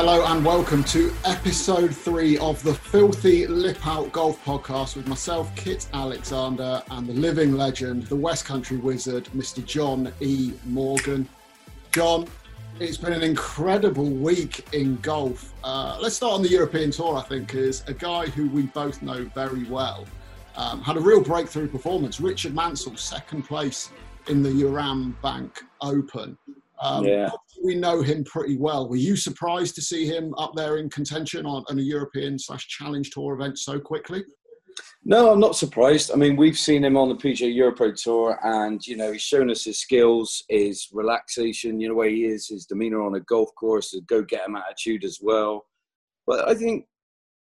Hello and welcome to episode three of the Filthy Lip Out Golf Podcast with myself, Kit Alexander, and the living legend, the West Country Wizard, Mr. John E. Morgan. John, it's been an incredible week in golf. Uh, let's start on the European Tour, I think, is a guy who we both know very well. Um, had a real breakthrough performance. Richard Mansell, second place in the Euram Bank Open. Um, yeah. We know him pretty well. Were you surprised to see him up there in contention on, on a European slash Challenge Tour event so quickly? No, I'm not surprised. I mean, we've seen him on the PGA Europro Tour, and you know he's shown us his skills, his relaxation, you know where he is, his demeanour on a golf course, his go-get-him attitude as well. But I think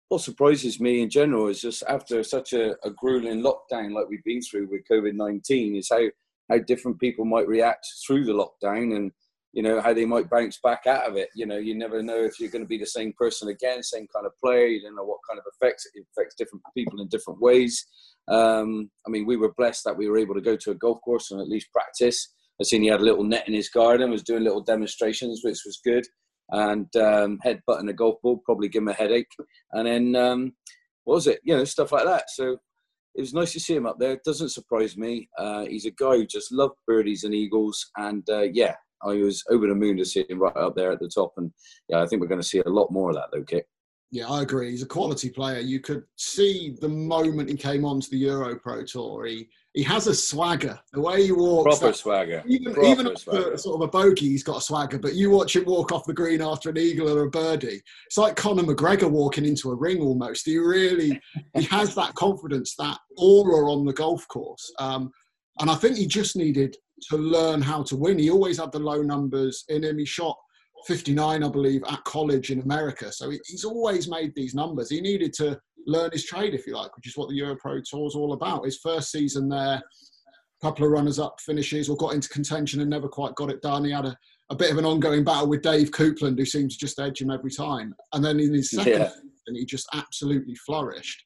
what surprises me in general is just after such a, a grueling lockdown like we've been through with COVID nineteen, is how how different people might react through the lockdown and you know how they might bounce back out of it. You know you never know if you're going to be the same person again same kind of player. You don't know what kind of effects it affects different people in different ways. Um, i mean we were blessed that we were able to go to a golf course and at least practice. I seen he had a little net in his garden was doing little demonstrations which was good. And um, head button a golf ball probably give him a headache. And then um, what was it? You know stuff like that. So it was nice to see him up there. It doesn't surprise me. Uh, he's a guy who just loved birdies and eagles, and uh, yeah, I was over the moon to see him right up there at the top. And yeah, I think we're going to see a lot more of that, though, Kit. Yeah, I agree. He's a quality player. You could see the moment he came onto the Euro Pro Tour. He he has a swagger. The way he walks, proper that, swagger. Even proper even swagger. sort of a bogey, he's got a swagger. But you watch him walk off the green after an eagle or a birdie. It's like Conor McGregor walking into a ring almost. He really he has that confidence, that aura on the golf course. Um, and I think he just needed to learn how to win. He always had the low numbers in him. He shot 59, I believe, at college in America. So he's always made these numbers. He needed to learn his trade, if you like, which is what the Euro Pro Tour is all about. His first season there, a couple of runners up finishes or got into contention and never quite got it done. He had a, a bit of an ongoing battle with Dave Coupland, who seems to just edge him every time. And then in his second yeah. season, he just absolutely flourished.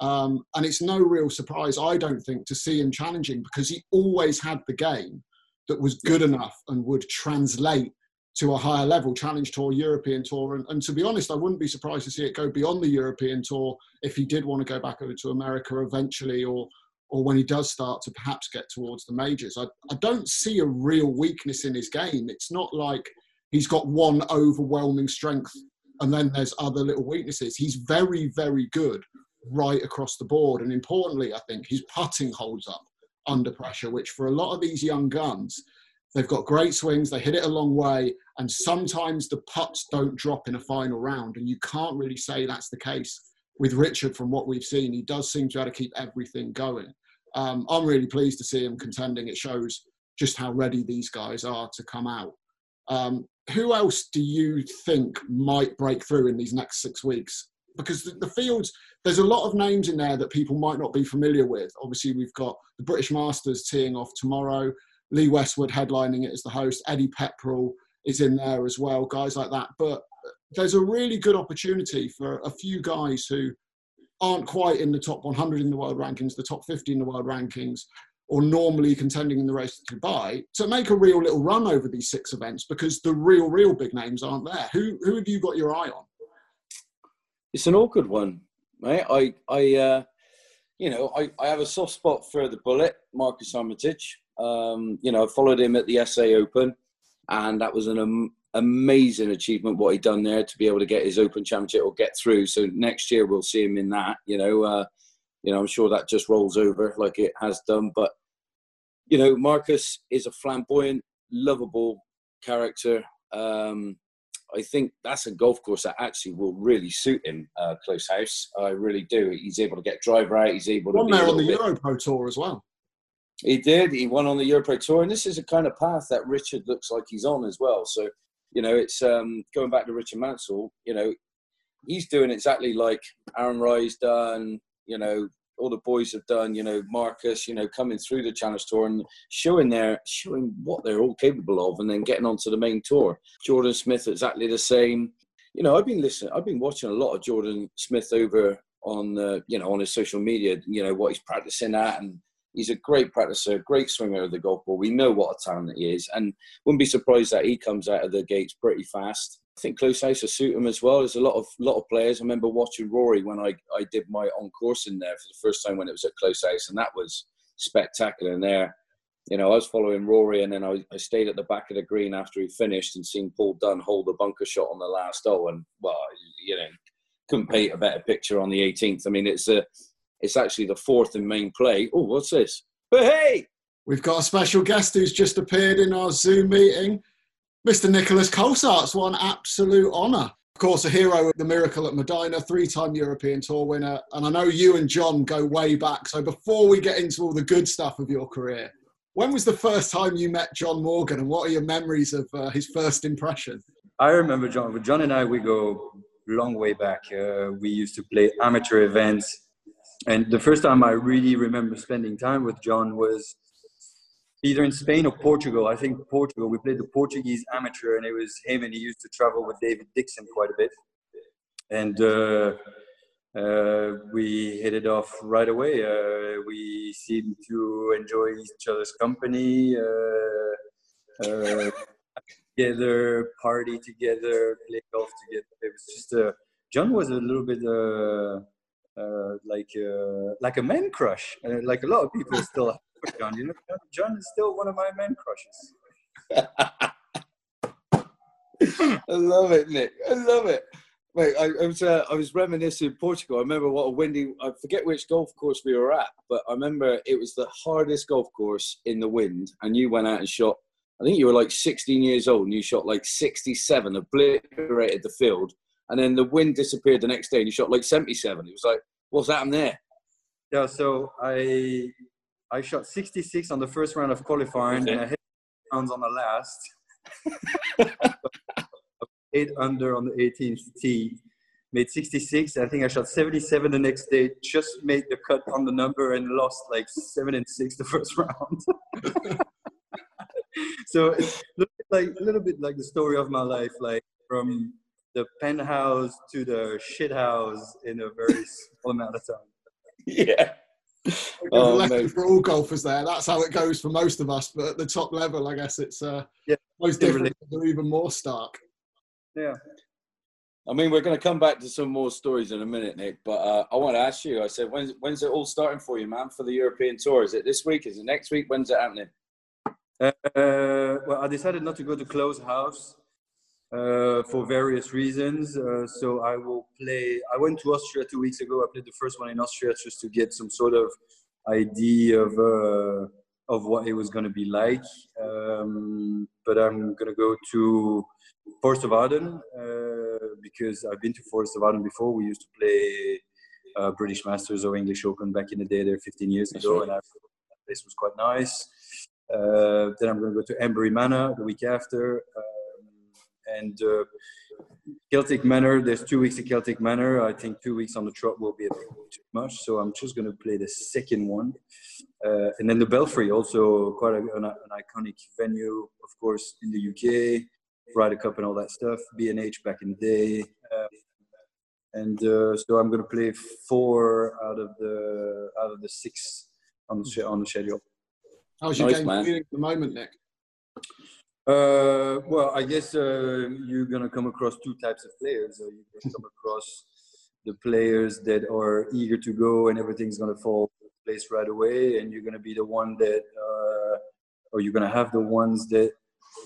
Um, and it's no real surprise, I don't think, to see him challenging because he always had the game that was good enough and would translate to a higher level, Challenge Tour, European Tour. And, and, to be honest, I wouldn't be surprised to see it go beyond the European Tour if he did want to go back over to America eventually or or when he does start to perhaps get towards the majors. I, I don't see a real weakness in his game. It's not like he's got one overwhelming strength and then there's other little weaknesses. He's very, very good right across the board. And importantly, I think his putting holds up under pressure, which for a lot of these young guns, they've got great swings, they hit it a long way, and sometimes the putts don't drop in a final round. And you can't really say that's the case with Richard from what we've seen. He does seem to be able to keep everything going. Um, I'm really pleased to see him contending. It shows just how ready these guys are to come out. Um, who else do you think might break through in these next six weeks? Because the, the fields, there's a lot of names in there that people might not be familiar with. Obviously, we've got the British Masters teeing off tomorrow. Lee Westwood headlining it as the host. Eddie Pepperell is in there as well. Guys like that. But there's a really good opportunity for a few guys who aren't quite in the top 100 in the world rankings, the top 50 in the world rankings, or normally contending in the race to Dubai, to make a real little run over these six events because the real, real big names aren't there. Who who have you got your eye on? It's an awkward one mate. I, I, uh, you know, I, I have a soft spot for the bullet, Marcus Armitage. Um, you know, I followed him at the SA Open, and that was an amazing achievement what he done there to be able to get his Open Championship or get through. So next year we'll see him in that. You know, uh, you know, I'm sure that just rolls over like it has done. But you know, Marcus is a flamboyant, lovable character. Um, I think that's a golf course that actually will really suit him, uh, Close House. I really do. He's able to get driver out. He's able to. Won there on the bit... Euro Pro Tour as well. He did. He won on the Euro Pro Tour, and this is a kind of path that Richard looks like he's on as well. So, you know, it's um, going back to Richard Mansell. You know, he's doing exactly like Aaron Rai's done. You know, all the boys have done, you know, Marcus, you know, coming through the Challenge Tour and showing their showing what they're all capable of, and then getting onto the main tour. Jordan Smith exactly the same. You know, I've been listening, I've been watching a lot of Jordan Smith over on, uh, you know, on his social media. You know what he's practicing at, and he's a great practicer, great swinger of the golf ball. We know what a talent he is, and wouldn't be surprised that he comes out of the gates pretty fast. Think close house will suit him as well. There's a lot of lot of players. I remember watching Rory when I, I did my on course in there for the first time when it was at close house, and that was spectacular. And there, you know, I was following Rory, and then I, I stayed at the back of the green after he finished and seen Paul Dunne hold the bunker shot on the last hole, and well, you know, couldn't paint a better picture on the 18th. I mean, it's a it's actually the fourth in main play. Oh, what's this? But hey, we've got a special guest who's just appeared in our Zoom meeting. Mr. Nicolas Colsaerts, one absolute honour. Of course, a hero of the miracle at Medinah, three time European Tour winner. And I know you and John go way back. So before we get into all the good stuff of your career, when was the first time you met John Morgan and what are your memories of uh, his first impression? I remember John. John and I, we go long way back. Uh, we used to play amateur events. And the first time I really remember spending time with John was either in Spain or Portugal. I think Portugal. We played the Portuguese amateur, and it was him, and he used to travel with David Dixon quite a bit. And uh, uh, we hit it off right away. Uh, we seemed to enjoy each other's company. Uh, uh, together, party together, play golf together. It was just uh, John was a little bit like like a man crush, like a lot of people still John. You know, John is still one of my men crushes. I love it, Nick. I love it. Wait, I, I was uh, I was reminiscing Portugal. I remember what a windy. I forget which golf course we were at, but I remember it was the hardest golf course in the wind, and you went out and shot. I think you were like 16 years old, and you shot like 67, obliterated the field, and then the wind disappeared the next day, and you shot like 77. It was like, what's happened there? Yeah, so I I shot 66 on the first round of qualifying, okay. and I hit rounds on the last. Eight under on the 18th tee, made 66. I think I shot 77 the next day. Just made the cut on the number and lost like seven and six the first round. so it's like a little bit like the story of my life, like from the penthouse to the shithouse in a very small amount of time. Yeah oh, lesson for all golfers there. That's how it goes for most of us. But at the top level, I guess it's uh, yeah, most different, even more stark. Yeah. I mean, we're going to come back to some more stories in a minute, Nick. But uh, I want to ask you. I said, when's when's it all starting for you, man? For the European Tour? Is it this week? Is it next week? When's it happening? Uh, well, I decided not to go to close house uh, for various reasons. Uh, so I will play. I went to Austria two weeks ago. I played the first one in Austria just to get some sort of idea of uh, of what it was going to be like. Um, but I'm going to go to Forest of Arden uh, because I've been to Forest of Arden before. We used to play uh, British Masters or English Open back in the day there 15 years ago, and I, this was quite nice. Uh, then I'm going to go to Hanbury Manor the week after and uh, Celtic Manor. There's two weeks at Celtic Manor. I think two weeks on the trot will be a bit too much, so I'm just going to play the second one. Uh, and then the Belfry, also quite a, an, an, iconic venue, of course, in the UK. Ryder Cup and all that stuff. B&H back in the day. Uh, and uh, so I'm going to play four out of the out of the six on the on the schedule. How's your nice, game feeling at the moment, Nick? Uh, well, I guess uh, you're gonna come across two types of players. Uh, you're gonna come across the players that are eager to go and everything's gonna fall place right away, and you're gonna be the one that, uh, or you're gonna have the ones that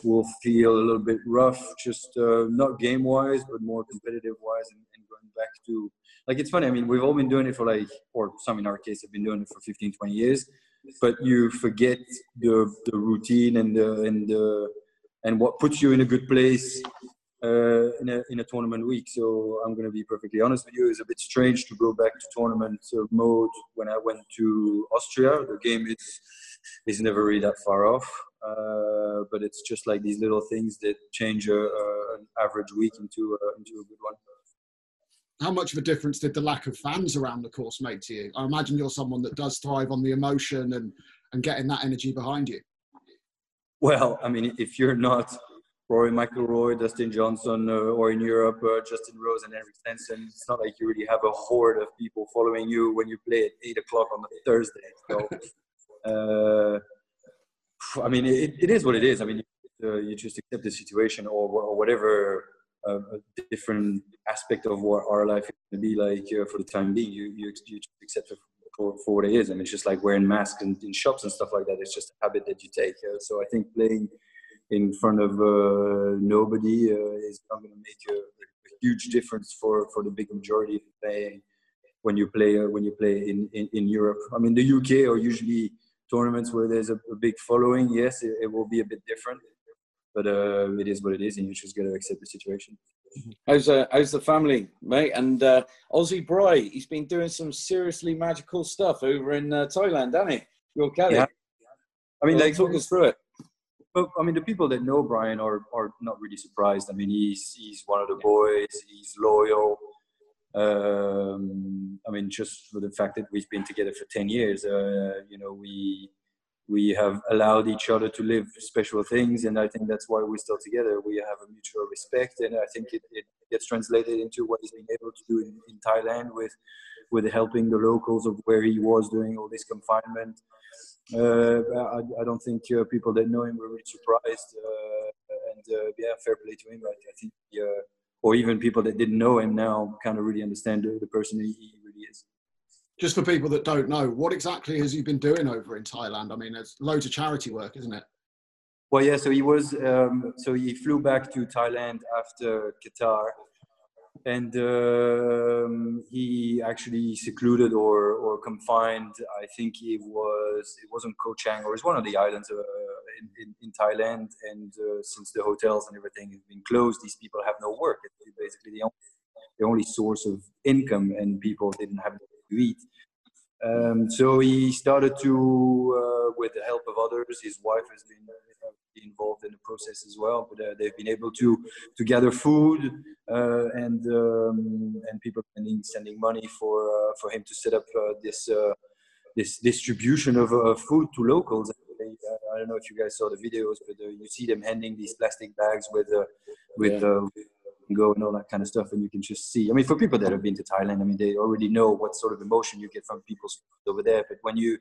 will feel a little bit rough, just uh, not game wise, but more competitive wise, and, and, going back to like it's funny. I mean, we've all been doing it for like, or some in our case have been doing it for 15, 20 years, but you forget the the routine and the and the and what puts you in a good place uh, in, a, in a tournament week. So I'm going to be perfectly honest with you. It's a bit strange to go back to tournament mode when I went to Austria. The game is is never really that far off, uh, but it's just like these little things that change a, a, an average week into a, into a good one. How much of a difference did the lack of fans around the course make to you? I imagine you're someone that does thrive on the emotion and, and getting that energy behind you. Well, I mean, if you're not Rory McIlroy, Dustin Johnson, uh, or in Europe, uh, Justin Rose and Henrik Stenson, it's not like you really have a horde of people following you when you play at eight o'clock on a Thursday. So, uh, I mean, it, it is what it is. I mean, uh, you just accept the situation or, or whatever a different aspect of what our life is going to be like uh, for the time being. You you, you accept it for, for what it is, and it's just like wearing masks in, in shops and stuff like that. It's just a habit that you take. Uh, so I think playing in front of uh, nobody uh, is not going to make a, a, huge difference for for the big majority of playing when you play uh, when you play in, in, in Europe. I mean, the UK are usually tournaments where there's a, a big following. Yes, it, it, will be a bit different, but uh, it is what it is, and you just got to accept the situation. How's uh, how's the family, mate? And uh, Aussie Bry, he's been doing some seriously magical stuff over in uh, Thailand, hasn't he? Your Kelly. Yeah. I mean, well, like talk us through it. Well, I mean, the people that know Brian are are not really surprised. I mean, he's he's one of the boys. He's loyal. Um, I mean, just for the fact that we've been together for ten years, uh, you know, we we have allowed each other to live special things and i think that's why we're still together. We have a mutual respect and i think it, it gets translated into what he's been able to do in, in thailand with with helping the locals of where he was during all this confinement. Uh, I, I, don't think uh, people that know him were really surprised uh, and uh, yeah fair play to him. I, I think uh, or even people that didn't know him now kind of really understand the, the person he, he really is just for people that don't know, what exactly has he been doing over in Thailand? I mean, there's loads of charity work, isn't it? Well, yeah. So he was. Um, so he flew back to Thailand after Qatar, and um, he actually secluded or or confined. I think he was. It wasn't Koh Chang, or it was one of the islands uh, in, in, in, Thailand. And uh, since the hotels and everything have been closed, these people have no work. It's basically the only the only source of income, and people didn't have Um, so he started to, uh, with the help of others, his wife has been uh, involved in the process as well. But uh, they've been able to to gather food uh, and um, and people sending sending money for uh, for him to set up uh, this this distribution of food to locals. I don't know if you guys saw the videos, but you see them handing these plastic bags with with yeah go and all that kind of stuff and you can just see. I mean for people that have been to thailand i mean they already know what sort of emotion you get from people over there. But when you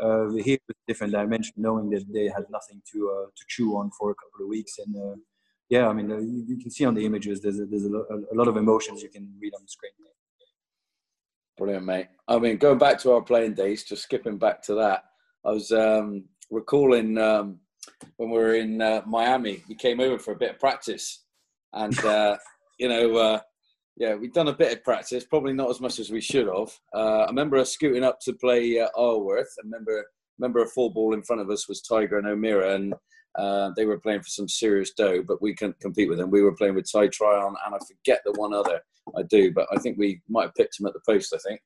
uh, hear a different dimension knowing that they had nothing to uh, to chew on for a couple of weeks and uh, yeah i mean uh, you, you, can see on the images there's a, there's a, lo- a, lot of emotions you can read on the screen. Brilliant mate. I mean going back to our playing days just skipping back to that i was um, recalling um, when we were in uh, miami we came over for a bit of practice and uh, you know, uh, yeah, we've done a bit of practice, probably not as much as we should have. Uh, I remember us scooting up to play uh, Isleworth. I remember remember a full ball in front of us was Tiger and O'Meara, and uh, they were playing for some serious dough, but we couldn't compete with them. We were playing with Ty Tryon, and I forget the one other I do, but I think we might have picked him at the post. I think.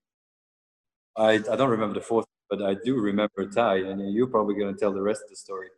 I, I don't remember the fourth, but I do remember Ty, and you're probably going to tell the rest of the story.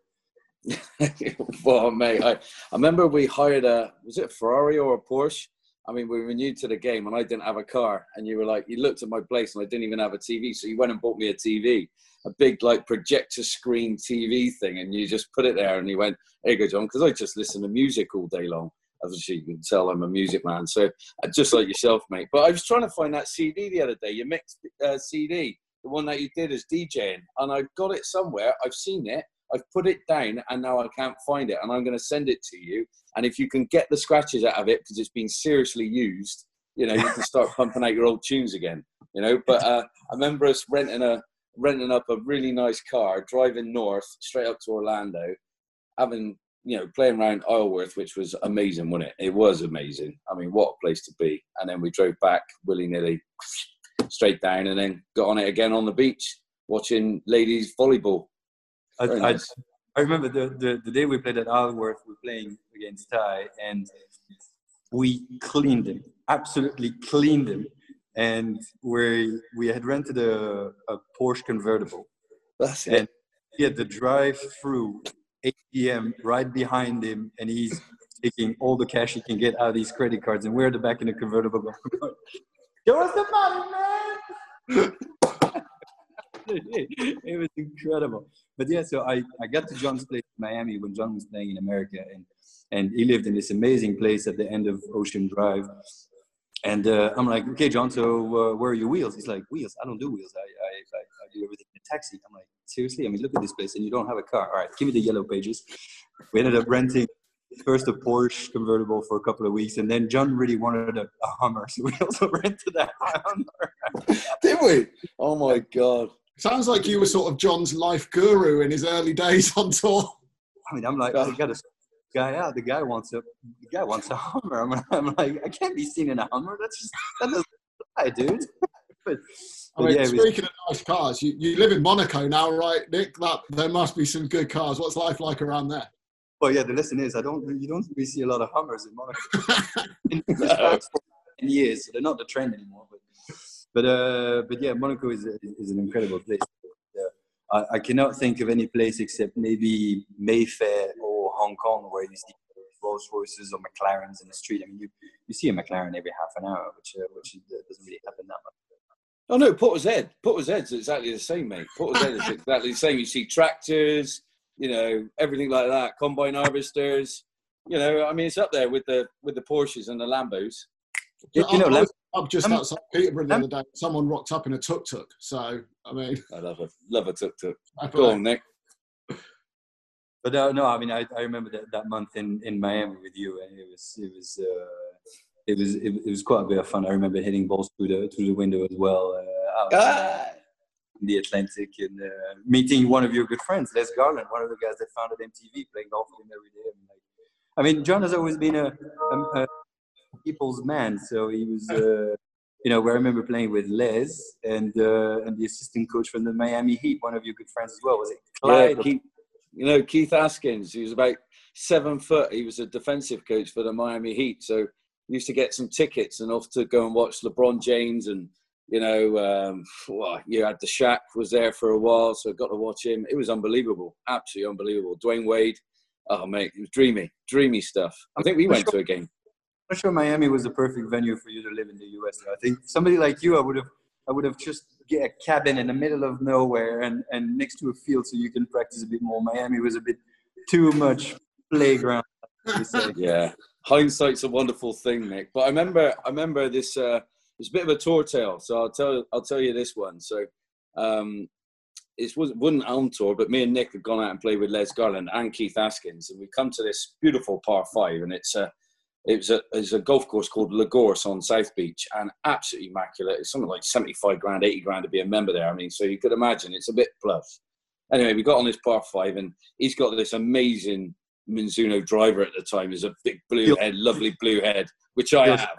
well, mate, I, I remember we hired a was it a Ferrari or a Porsche? I mean, we were new to the game, and I didn't have a car. And you were like, you looked at my place, and I didn't even have a TV, so you went and bought me a TV, a big like projector screen TV thing, and you just put it there, and you went, "Here go, John," because I just listen to music all day long. Obviously, you can tell I'm a music man, so uh, just like yourself, mate. But I was trying to find that CD the other day, your mixed uh, CD, the one that you did as DJing, and I got it somewhere. I've seen it I've put it down and now I can't find it, and I'm going to send it to you. And if you can get the scratches out of it because it's been seriously used, you know, you can start pumping out your old tunes again. You know, but uh, I remember us renting a renting up a really nice car, driving north straight up to Orlando, having you know playing around Isleworth, which was amazing, wasn't it? It was amazing. I mean, what a place to be. And then we drove back willy nilly, straight down, and then got on it again on the beach, watching ladies volleyball I, nice. I, I, remember the, the, the, day we played at Isleworth, we were playing against Ty, and we cleaned them, absolutely cleaned them. And we we had rented a, a Porsche convertible. That's and it. he had the drive through ATM right behind him, and he's taking all the cash he can get out of these credit cards. And we're at the back in the convertible going, Show us the money, man! it was incredible. But yeah, so I, I got to John's place in Miami when John was playing in America, and and he lived in this amazing place at the end of Ocean Drive. And uh, I'm like, okay, John, so uh, where are your wheels? He's like, wheels? I don't do wheels. I, I, I, I do everything in a taxi. I'm like, seriously? I mean, look at this place, and you don't have a car. All right, give me the yellow pages. We ended up renting first a Porsche convertible for a couple of weeks, and then John really wanted a, a Hummer, so we also rented a Hummer. Did we? Oh my god! Sounds like you were sort of John's life guru in his early days on tour. I mean, I'm like, I got to guy out. The guy wants a, the guy wants a Hummer. I'm, I'm like, I can't be seen in a Hummer. That's just that doesn't lie, dude. but, I mean, yeah, speaking was, of nice cars, you, you live in Monaco now, right, Nick? That there must be some good cars. What's life like around there? Well, yeah, the lesson is I don't you don't really see a lot of Hummers in Monaco. in the years, so they're not the trend anymore. But but uh, but yeah, Monaco is is an incredible place. Uh, I, I, cannot think of any place except maybe Mayfair or Hong Kong where you see Rolls Royces or McLarens in the street. I mean, you, you see a McLaren every half an hour, which uh, which doesn't really happen that much. Oh no, Portishead. Portishead's exactly the same, mate. Portishead is exactly the same. You see tractors, you know, everything like that, combine harvesters. You know, I mean, it's up there with the with the Porsches and the Lambos. You, you know, I'm just outside Peterborough the other day. Someone rocked up in a tuk tuk. So I mean, I love a love a tuk tuk. Go on, Nick. But uh, no, I mean, I, I remember that, that month in, in Miami with you, and it was it was uh, it was it, it, was quite a bit of fun. I remember hitting balls through the through the window as well. Uh, ah the Atlantic and uh, meeting one of your good friends, Les Garland, one of the guys that founded MTV, playing golf with him every day. I mean, I John has always been a, a, a people's man, so he was. Uh, you know, where I remember playing with Les and uh, and the assistant coach from the Miami Heat, one of your good friends as well. Was it Clyde? Yeah, Keith, you know Keith Askins. He was about seven foot. He was a defensive coach for the Miami Heat, so used to get some tickets and off to go and watch LeBron James and you know, um, well, you had the Shaq was there for a while, so I got to watch him. It was unbelievable, absolutely unbelievable. Dwyane Wade, oh mate, it was dreamy, dreamy stuff. I think we went sure, to a game. I'm sure Miami was the perfect venue for you to live in the U.S. I think somebody like you, I would have, I would have just get a cabin in the middle of nowhere and and next to a field so you can practice a bit more. Miami was a bit too much playground. yeah, hindsight's a wonderful thing, Nick. But I remember, I remember this. Uh, it's a bit of a tour tale. So I'll tell I'll tell you this one. So um, it wasn't on tour, but me and Nick had gone out and played with Les Garland and Keith Askins, and we come to this beautiful par five, and it's a it was a, it's a golf course called La Gorce on South Beach, and absolutely immaculate. It's something like seventy five grand, eighty grand to be a member there. I mean, so you could imagine it's a bit plus. Anyway, we got on this par five, and he's got this amazing Mizuno driver at the time. Is a big blue head, lovely blue head, which I have.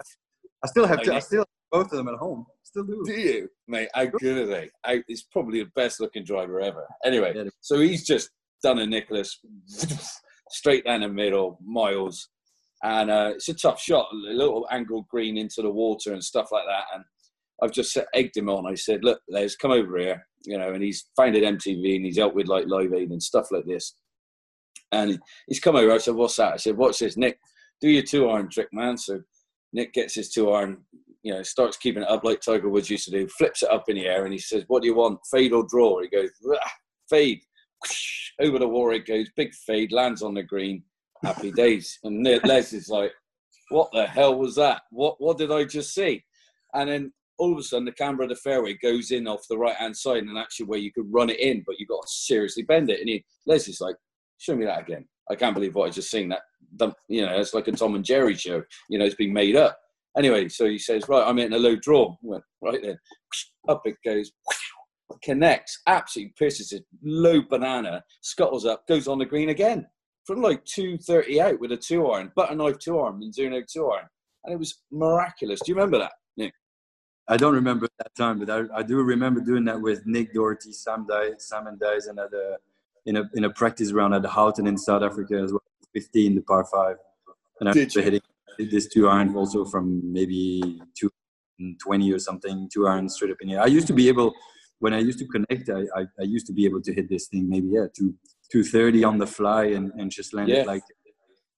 I still have. To, I still both of them at home. Still do. Do you, mate? How good are they? I, it's probably the best looking driver ever. Anyway, so he's just done a Nicholas straight down the middle, miles, and uh, it's a tough shot. A little angled green into the water and stuff like that. And I've just egged him on. I said, "Look, Les, come over here." You know, and he's founded MTV and he's helped with like Live Aid and stuff like this. And he's come over. I said, "What's that?" I said, "Watch this, Nick. Do your two iron trick, man." So Nick gets his two iron, you know, starts keeping it up like Tiger Woods used to do, flips it up in the air, and he says, "What do you want? Fade or draw?" He goes, "Fade." Over the wall it goes, big fade, lands on the green. Happy days. And Les is like, "What the hell was that? What what did I just see?" And then all of a sudden, the camber of the fairway goes in off the right hand side, and actually where you could run it in, but you got to seriously bend it. And he, Les is like, "Show me that again." I can't believe what I just seen. That, you know, it's like a Tom and Jerry show. You know, it's been made up. Anyway, so he says, right, I'm in a low draw. Went, right then, up it goes, connects, absolutely pisses it, low banana, scuttles up, goes on the green again from like 230 out with a two iron, butter knife two iron, Mizuno two iron. And it was miraculous. Do you remember that, Nick? I don't remember that time, but I, I do remember doing that with Nick Dougherty, Sam Dice, Sam and Dice, and at a, in a in a practice round at the Houghton in South Africa as well, 15 the par five. And I remember hitting this two iron also from maybe 220 or something, two iron straight up in air. I used to be able, when I used to connect, I, I, I used to be able to hit this thing maybe, yeah, two, 230 on the fly and, and just landed yeah. like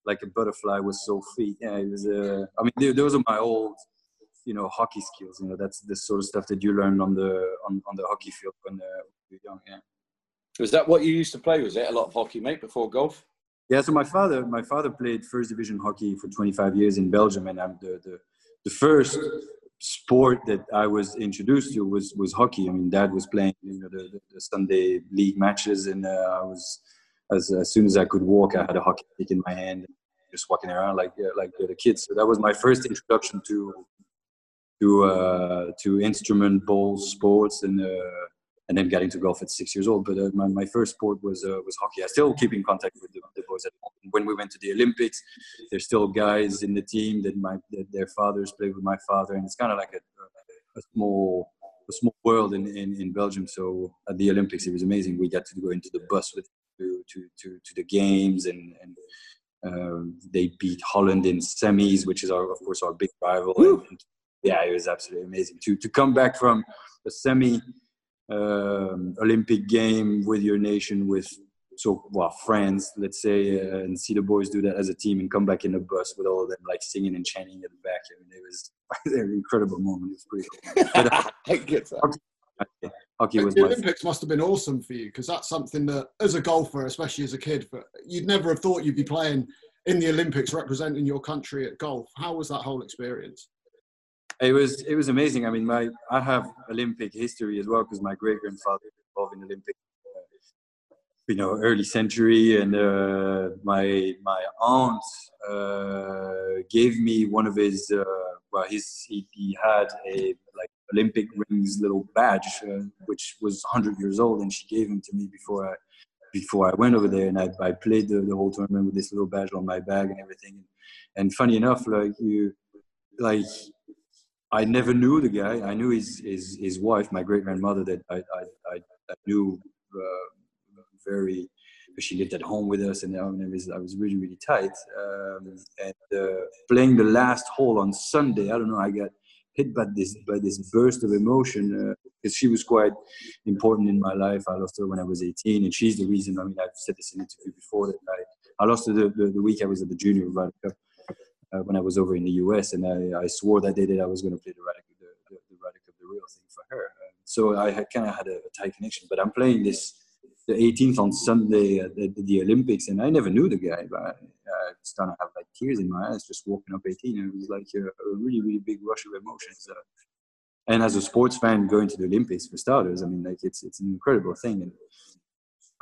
like a butterfly with so feet. Yeah, it was. Uh, I mean, those are my old, you know, hockey skills. You know, that's the sort of stuff that you learn on the on, on the hockey field when uh, you're young. Yeah. Was that what you used to play? Was it a lot of hockey, mate, before golf? Yeah, so my father, my father played first division hockey for 25 years in Belgium, and I'm the, the, the first sport that I was introduced to was was hockey. I mean, Dad was playing, you know, the, the Sunday league matches, and uh, I was as as soon as I could walk, I had a hockey stick in my hand. just walking around like uh, like the kids. So that was my first introduction to to uh, to instrument ball sports and uh, and then getting to golf at six years old. But uh, my, my first sport was uh, was hockey. I still keep in contact with the, the boys at home. When we went to the Olympics, there's still guys in the team that my that their fathers played with my father, and it's kind of like a, a small a small world in, in, in Belgium. So at the Olympics, it was amazing. We got to go into the bus with to to to, to the games and and. Uh, they beat Holland in semis, which is our, of course, our big rival. And, yeah, it was absolutely amazing to to come back from a semi um, Olympic game with your nation, with so well friends, let's say, uh, and see the boys do that as a team and come back in the bus with all of them like singing and chanting at the back. I mean, it was an incredible moment. It was pretty cool. But, uh, hockey, hockey was the Olympics must have been awesome for you because that's something that, as a golfer, especially as a kid, you'd never have thought you'd be playing in the Olympics representing your country at golf. How was that whole experience? It was it was amazing. I mean, my I have Olympic history as well because my great grandfather was involved in Olympic, uh, you know, early century, and uh, my my aunt uh, gave me one of his uh, well, his he, he, had a like Olympic rings little badge, uh, which was 100 years old, and she gave him to me before I before I went over there, and I, I played the, the whole tournament with this little badge on my bag and everything. And funny enough, like you, like I never knew the guy. I knew his his, his wife, my great grandmother, that I I, I, I knew uh, very. She lived at home with us, and I was, I was really really tight. Um, and uh, playing the last hole on Sunday, I don't know. I got hit by this by this burst of emotion because uh, she was quite important in my life. I lost her when I was 18, and she's the reason. I mean, I've said this in an interview before that I, I lost her the, the, the week I was at the Junior Ryder Cup uh, when I was over in the US, and I, I swore that day that I was going to play the Cup, the, the, the the real thing for her. Um, so I kind of had a, a, tight connection. But I'm playing this the 18th on Sunday at the, the Olympics, and I never knew the guy, but I, I started to have like tears in my eyes just walking up 18, and it was like a, a really really big rush of emotions. Uh, and as a sports fan, going to the Olympics for starters, I mean, like it's it's an incredible thing, and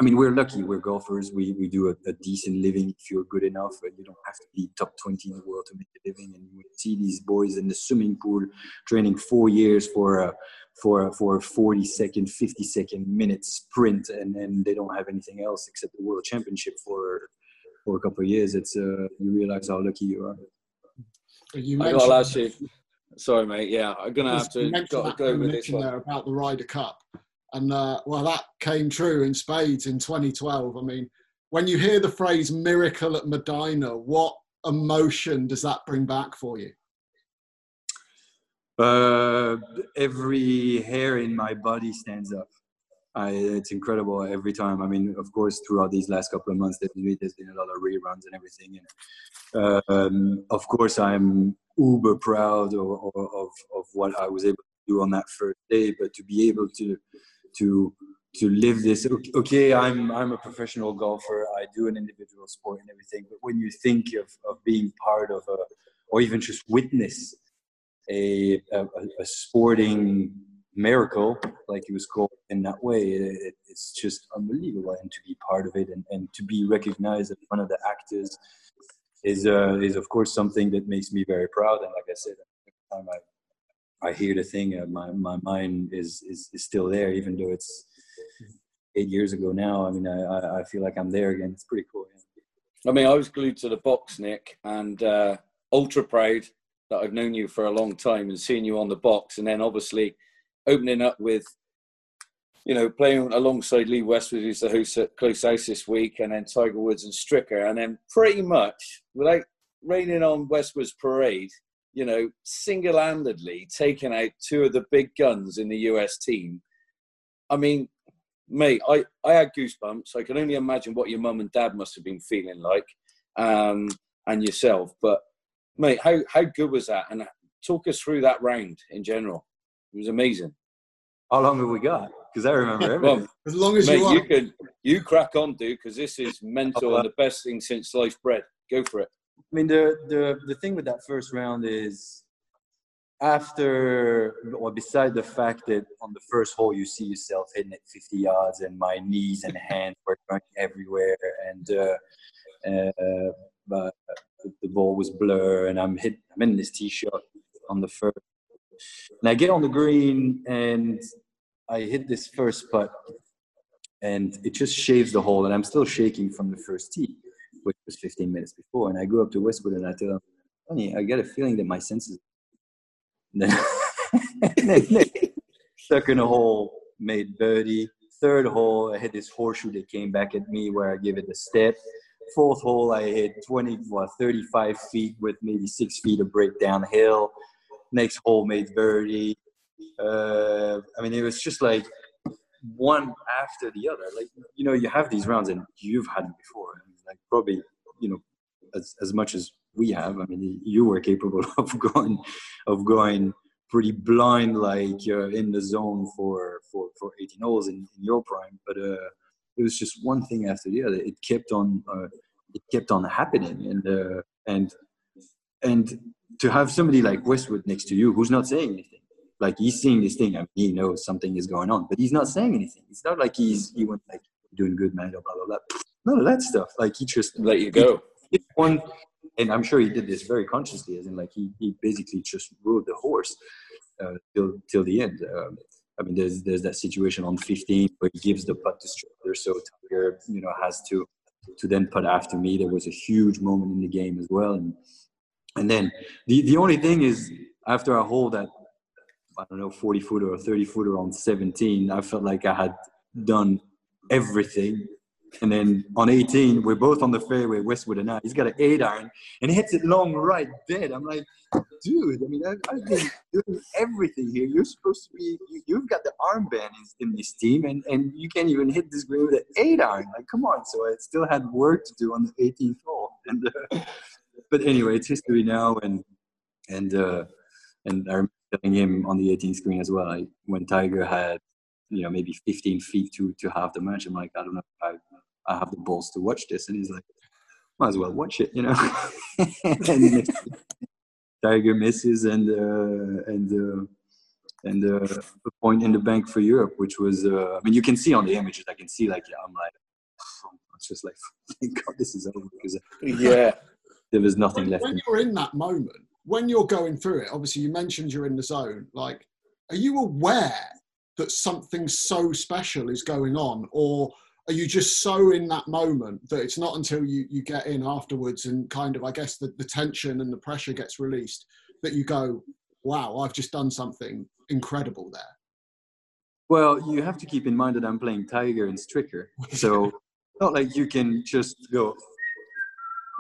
I mean, we're lucky. We're golfers. We, we do a, a, decent living if you're good enough. And you don't have to be top 20 in the world to make a living. And we see these boys in the swimming pool training four years for a, for a, for a 40 second, 50 second minute sprint, and then they don't have anything else except the world championship for for a couple of years. It's uh, you realize how lucky you are. You mentioned, well, actually, sorry, mate. Yeah, I'm gonna have to go, go with this one. There about the Ryder Cup. And uh, well, that came true in spades in 2012. I mean, when you hear the phrase miracle at Medinah, what emotion does that bring back for you? Uh, every hair in my body stands up. I, it's incredible every time. I mean, of course, throughout these last couple of months, been, there's been a lot of reruns and everything. And um, of course, I'm uber proud of, of, of what I was able to do on that first day. But to be able to to to live this. Okay i'm i'm a professional golfer. I do an individual sport and everything. But when you think of, of being part of a or even just witness a, a, a sporting miracle like it was called in that way it, it's just unbelievable. And to be part of it and, and to be recognized as one of the actors is uh, is of course something that makes me very proud. And like i said every time i I hear the thing, uh, my my mind is, is is still there, even though it's eight years ago now. I mean, I I feel like I'm there again. It's pretty cool. Yeah. I mean, I was glued to the box, Nick, and uh, ultra proud that I've known you for a long time and seeing you on the box, and then obviously opening up with, you know, playing alongside Lee Westwood, who's the host at Close House this week, and then Tiger Woods and Stricker, and then pretty much without raining on Westwood's parade, you know, single-handedly taking out two of the big guns in the US team. I mean, mate, I, I had goosebumps. I can only imagine what your mum and dad must have been feeling like, um, and yourself. But mate, how how good was that? And talk us through that round in general. It was amazing. How long have we got? Because I remember everything. well, as long as mate, you, you can you crack on, dude. Because this is mental and the best thing since sliced bread. Go for it. I mean, the, the, the thing with that first round is after, or beside the fact that on the first hole you see yourself hitting it 50 yards and my knees and hands were going everywhere. And, uh, uh, but ball was blur, and I'm hit. I'm in this tee shot on the first, and I get on the green, and I hit this first putt, and it just shaves the hole, and I'm still shaking from the first tee, which was 15 minutes before. And I go up to Westwood, and I tell him, "Honey, I get a feeling that my senses." Stuck in a hole, made birdie. Third hole, I hit this horseshoe that came back at me where I give it a step fourth hole, I hit 20, well, 35 feet with maybe six feet of break downhill. Next hole made birdie. Uh, I mean, it was just like one after the other. Like, you know, you have these rounds and you've had them before. Like probably, you know, as, as much as we have. I mean, you were capable of going, of going pretty blind, like uh, in the zone for, for, for 18 holes in, in your prime. But, uh, it was just one thing after the other. It kept on, uh, it kept on happening, and uh, and and to have somebody like Westwood next to you who's not saying anything, like he's seeing this thing, I mean, he knows something is going on, but he's not saying anything. It's not like he's he went like doing good, man, blah blah blah. None of that stuff. Like he just let you go. One, and I'm sure he did this very consciously, as in like he he basically just rode the horse uh, till till the end. Um, I mean, there's there's that situation on 15 where he gives the putt to Stricker, so Tiger, you know, has to to then putt after me. There was a huge moment in the game as well, and and then the the only thing is after I hold that I don't know 40 footer or 30 footer on 17, I felt like I had done everything and then on 18, we're both on the fairway, Westwood and I. He's got an eight iron and he hits it long right dead. I'm like, dude, I mean, I've, I've been doing everything here. You're supposed to be, you, have got the armband in, in this team and, and you can't even hit this green with an eight iron. Like, come on. So I still had work to do on the 18th hole. And, uh, but anyway, it's history now. And, and, uh, and I remember telling him on the 18th screen as well, like, when Tiger had you know maybe 15 feet to to have the match. I'm like, I don't know I, I have the balls to watch this, and he's like, might as well watch it, you know. and Tiger misses and uh, and uh, and uh, a point in the bank for Europe, which was uh, I mean you can see on the images, I can see like yeah, I'm like it's just like thank God this is over because yeah, there was nothing when, left. When you're in that moment, when you're going through it, obviously you mentioned you're in the zone. Like, are you aware that something so special is going on or are you just so in that moment that it's not until you, you get in afterwards and kind of i guess the, the tension and the pressure gets released that you go wow i've just done something incredible there well you have to keep in mind that i'm playing tiger and stricker so not like you can just go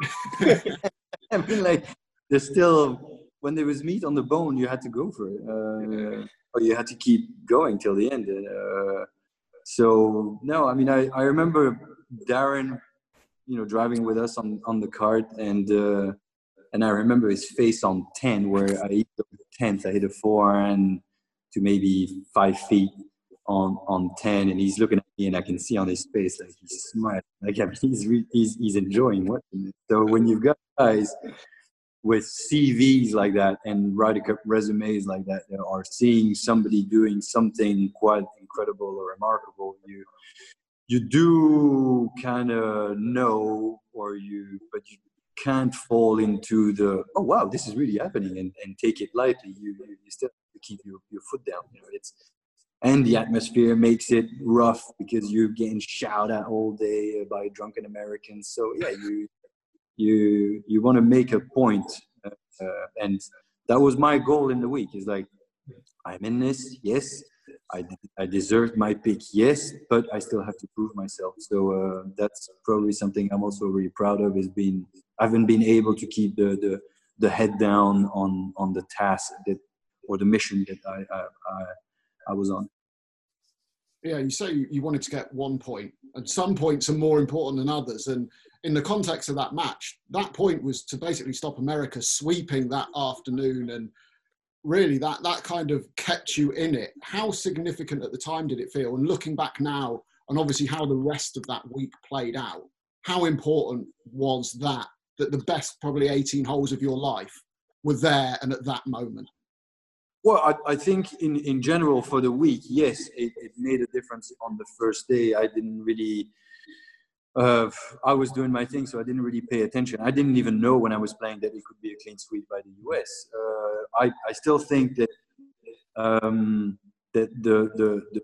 i mean like there's still when there was meat on the bone you had to go for it uh, or you had to keep going till the end. Uh, so no, I mean, I, I remember Darren, you know, driving with us on, on the cart and, uh, and I remember his face on 10 where I hit the 10th, I hit a four and to maybe five feet on, on 10 and he's looking at me and I can see on his face, like he's smiling, like I mean, he's, he's, he's enjoying watching it. So when you've got guys with CVs like that and writing resumes like that or seeing somebody doing something quite incredible or remarkable, you you do kind of know or you but you can't fall into the oh wow this is really happening and, and take it lightly. You, you, you still keep your, your foot down you know it's and the atmosphere makes it rough because you're getting shouted at all day by drunken americans. So yeah you you you want to make a point, uh, uh, and that was my goal in the week. Is like I'm in this, yes. I, I deserved my pick, yes, but I still have to prove myself. So uh, that's probably something I'm also really proud of. Is being I haven't been able to keep the the, the head down on on the task that or the mission that I I, I, I was on yeah, you say you wanted to get one point, and some points are more important than others. And in the context of that match, that point was to basically stop America sweeping that afternoon, and really that that kind of kept you in it. How significant at the time did it feel? And looking back now, and obviously how the rest of that week played out, how important was that? That the best probably 18 holes of your life were there and at that moment. Well, I, I, think in, in general for the week, yes, it, it, made a difference on the first day. I didn't really, uh, I was doing my thing, so I didn't really pay attention. I didn't even know when I was playing that it could be a clean sweep by the US. Uh, I, I still think that um, that the, the, the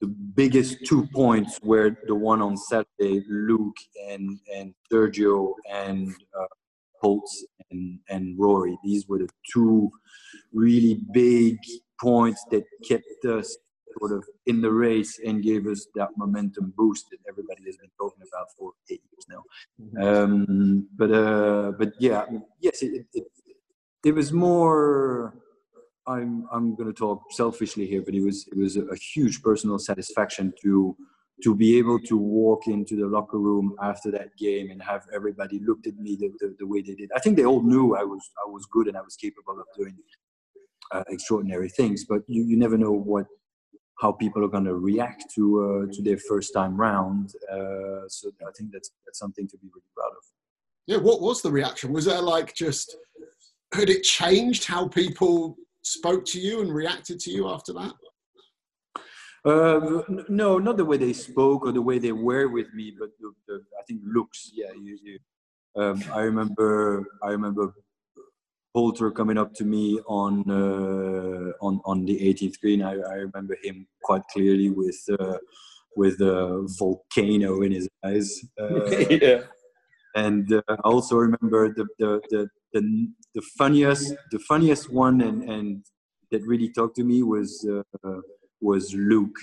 the biggest two points were the one on Saturday, Luke and and Sergio and uh, Poults and and Rory. These were the two really big points that kept us sort of in the race and gave us that momentum boost that everybody has been talking about for eight years now. Mm-hmm. Um, but uh, but yeah, yes, it, it, it was more. I'm I'm going to talk selfishly here, but it was it was a, huge personal satisfaction to to be able to walk into the locker room after that game and have everybody looked at me the, the, the, way they did. I think they all knew I was I was good and I was capable of doing uh, extraordinary things, but you, you never know what how people are going to react to uh, to their first time round. Uh, so I think that's that's something to be really proud of. Yeah, what was the reaction? Was there like just had it changed how people spoke to you and reacted to you after that? Uh, no, not the way they spoke or the way they were with me, but the, the, I think looks. Yeah, you, you, um, I remember. I remember Poulter coming up to me on uh, on on the 18th green. I, I remember him quite clearly with uh, with a volcano in his eyes. Uh, yeah. And uh, I also remember the, the the, the the funniest the funniest one and and that really talked to me was uh, was Luke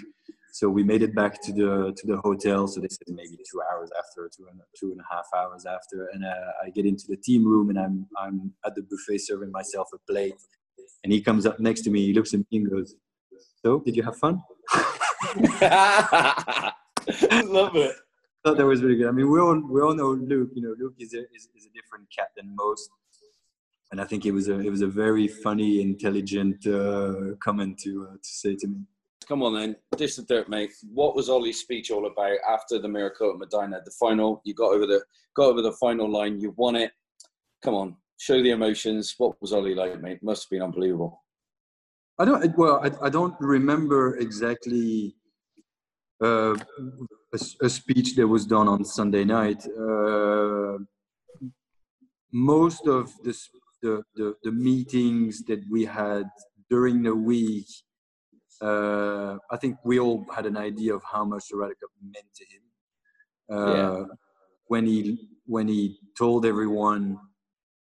so we made it back to the to the hotel. So this is maybe two hours after, two and two and a half hours after, and uh, I get into the team room and I'm I'm at the buffet serving myself a plate, and he comes up next to me. He looks at me and goes, "So did you have fun?" Love it. I thought that was really good. I mean, we all we all know Luke. You know, Luke is a is, is a different cat than most, and I think it was a it was a very funny, intelligent uh, comment to uh, to say to me. Come on then, dish the dirt, mate. What was Ollie's speech all about after the Miracle at Medinah, the final? You got over the got over the final line. You won it. Come on, show the emotions. What was Ollie like, mate? Must have been unbelievable. I don't. Well, I, I don't remember exactly uh, a, a, speech that was done on Sunday night. Uh, most of the, the, the the meetings that we had during the week uh, I think we all had an idea of how much the Cup meant to him. Uh, yeah. When he when he told everyone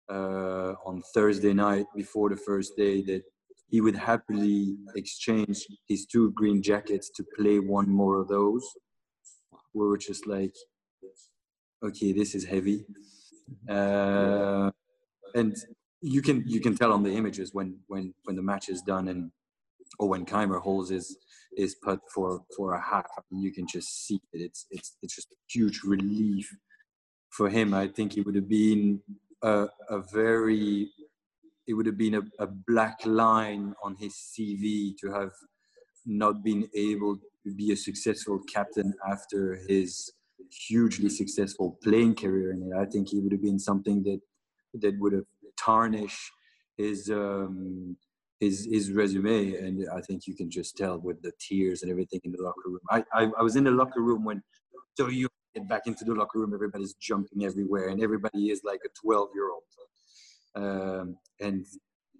uh, on Thursday night before the first day that he would happily exchange his two green jackets to play one more of those, we were just like, okay, this is heavy. Uh, and you can you can tell on the images when when when the match is done and or when Kaymer holds his his putt for for a half, you can just see it. It's it's it's just a huge relief for him. I think it would have been a, a very it would have been a, a black line on his CV to have not been able to be a successful captain after his hugely successful playing career and I think it would have been something that that would have tarnished his um, his his resume, and I think you can just tell with the tears and everything in the locker room. I I, I was in the locker room when so you get back into the locker room, everybody's jumping everywhere, and everybody is like a twelve year old. Um, and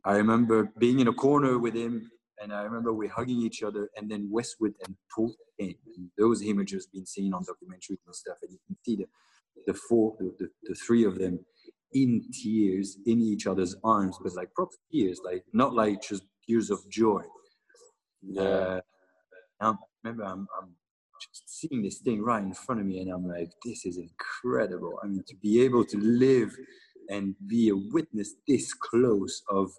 I remember being in a corner with him, and I remember we hugging each other, and then Westwood and Poult came. And those images being seen on documentaries and stuff, and you can see the the four, the, the, the three of them in tears in each other's arms, but like proper tears, like not like just tears of joy. Yeah. Uh, remember, I'm, I'm just seeing this thing right in front of me, and I'm like, this is incredible. I mean, to be able to live and be a witness this close of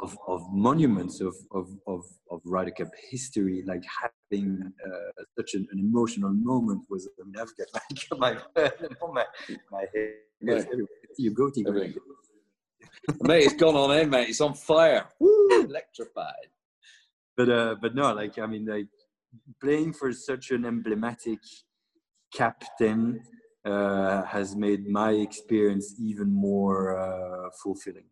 of, of monuments of, of, of, of Ryder Cup history, like having uh, such an, an, emotional moment was, I mean, I've got my, my, my head yeah. You go to mate, it's gone on in, mate. It's on fire. Woo, electrified. But uh, but no, like I mean, like playing for such an emblematic captain uh, has made my experience even more uh, fulfilling.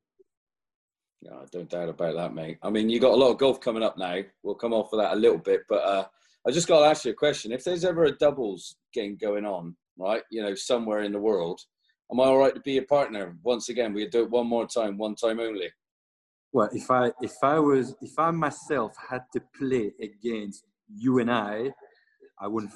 Yeah, don't doubt about that, mate. I mean, you got a lot of golf coming up now. We'll come off of that a little bit, but uh, I just got to ask you a question. If there's ever a doubles game going on, right, you know, somewhere in the world, am I all right to be a partner once again? We do it one more time, one time only. Well, if I if I was if I myself had to play against you and I, I wouldn't.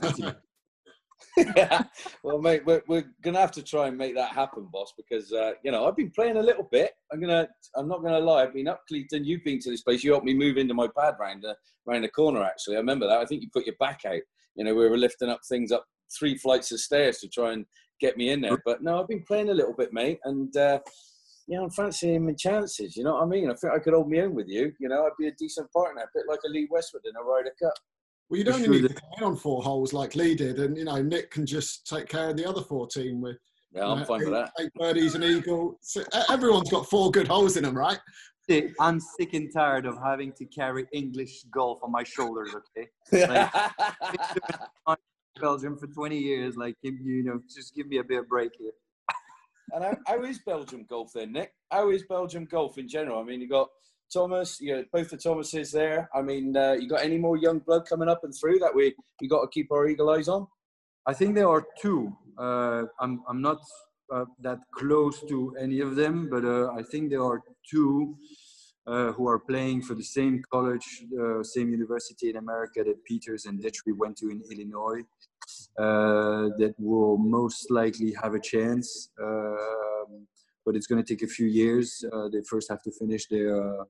yeah. Well, mate, we're, we're gonna have to try and make that happen, boss. Because uh, you know I've been playing a little bit. I'm gonna. I'm not gonna lie. I've been up Clevedon. You've been to this place. You helped me move into my pad round the round the corner. Actually, I remember that. I think you put your back out. You know, we were lifting up things up three flights of stairs to try and get me in there. But no, I've been playing a little bit, mate, and. Uh, yeah, I'm fancying my chances. You know what I mean? I think I could hold my own with you. You know, I'd be a decent partner, a bit like a Lee Westwood in a Ryder Cup. Well, you don't need to come in on four holes like Lee did, and you know Nick can just take care of the other fourteen with. Yeah, I'm know, fine eight, with that. Eight birdies, an eagle. So everyone's got four good holes in them, right? I'm sick and tired of having to carry English golf on my shoulders. Okay, like, Belgium for 20 years. Like, you know, just give me a bit of break here. and how, how is Belgium golf then, Nick? How is Belgium golf in general? I mean, you got Thomas, you know, both the Thomases there. I mean, uh, you got any more young blood coming up and through that we you got to keep our eagle eyes on? I think there are two. Uh, I'm I'm not uh, that close to any of them, but uh, I think there are two uh, who are playing for the same college, uh, same university in America that Pieters and Detry went to in Illinois. that will most likely have a chance. Um, but it's going to take a few years. they first have to finish their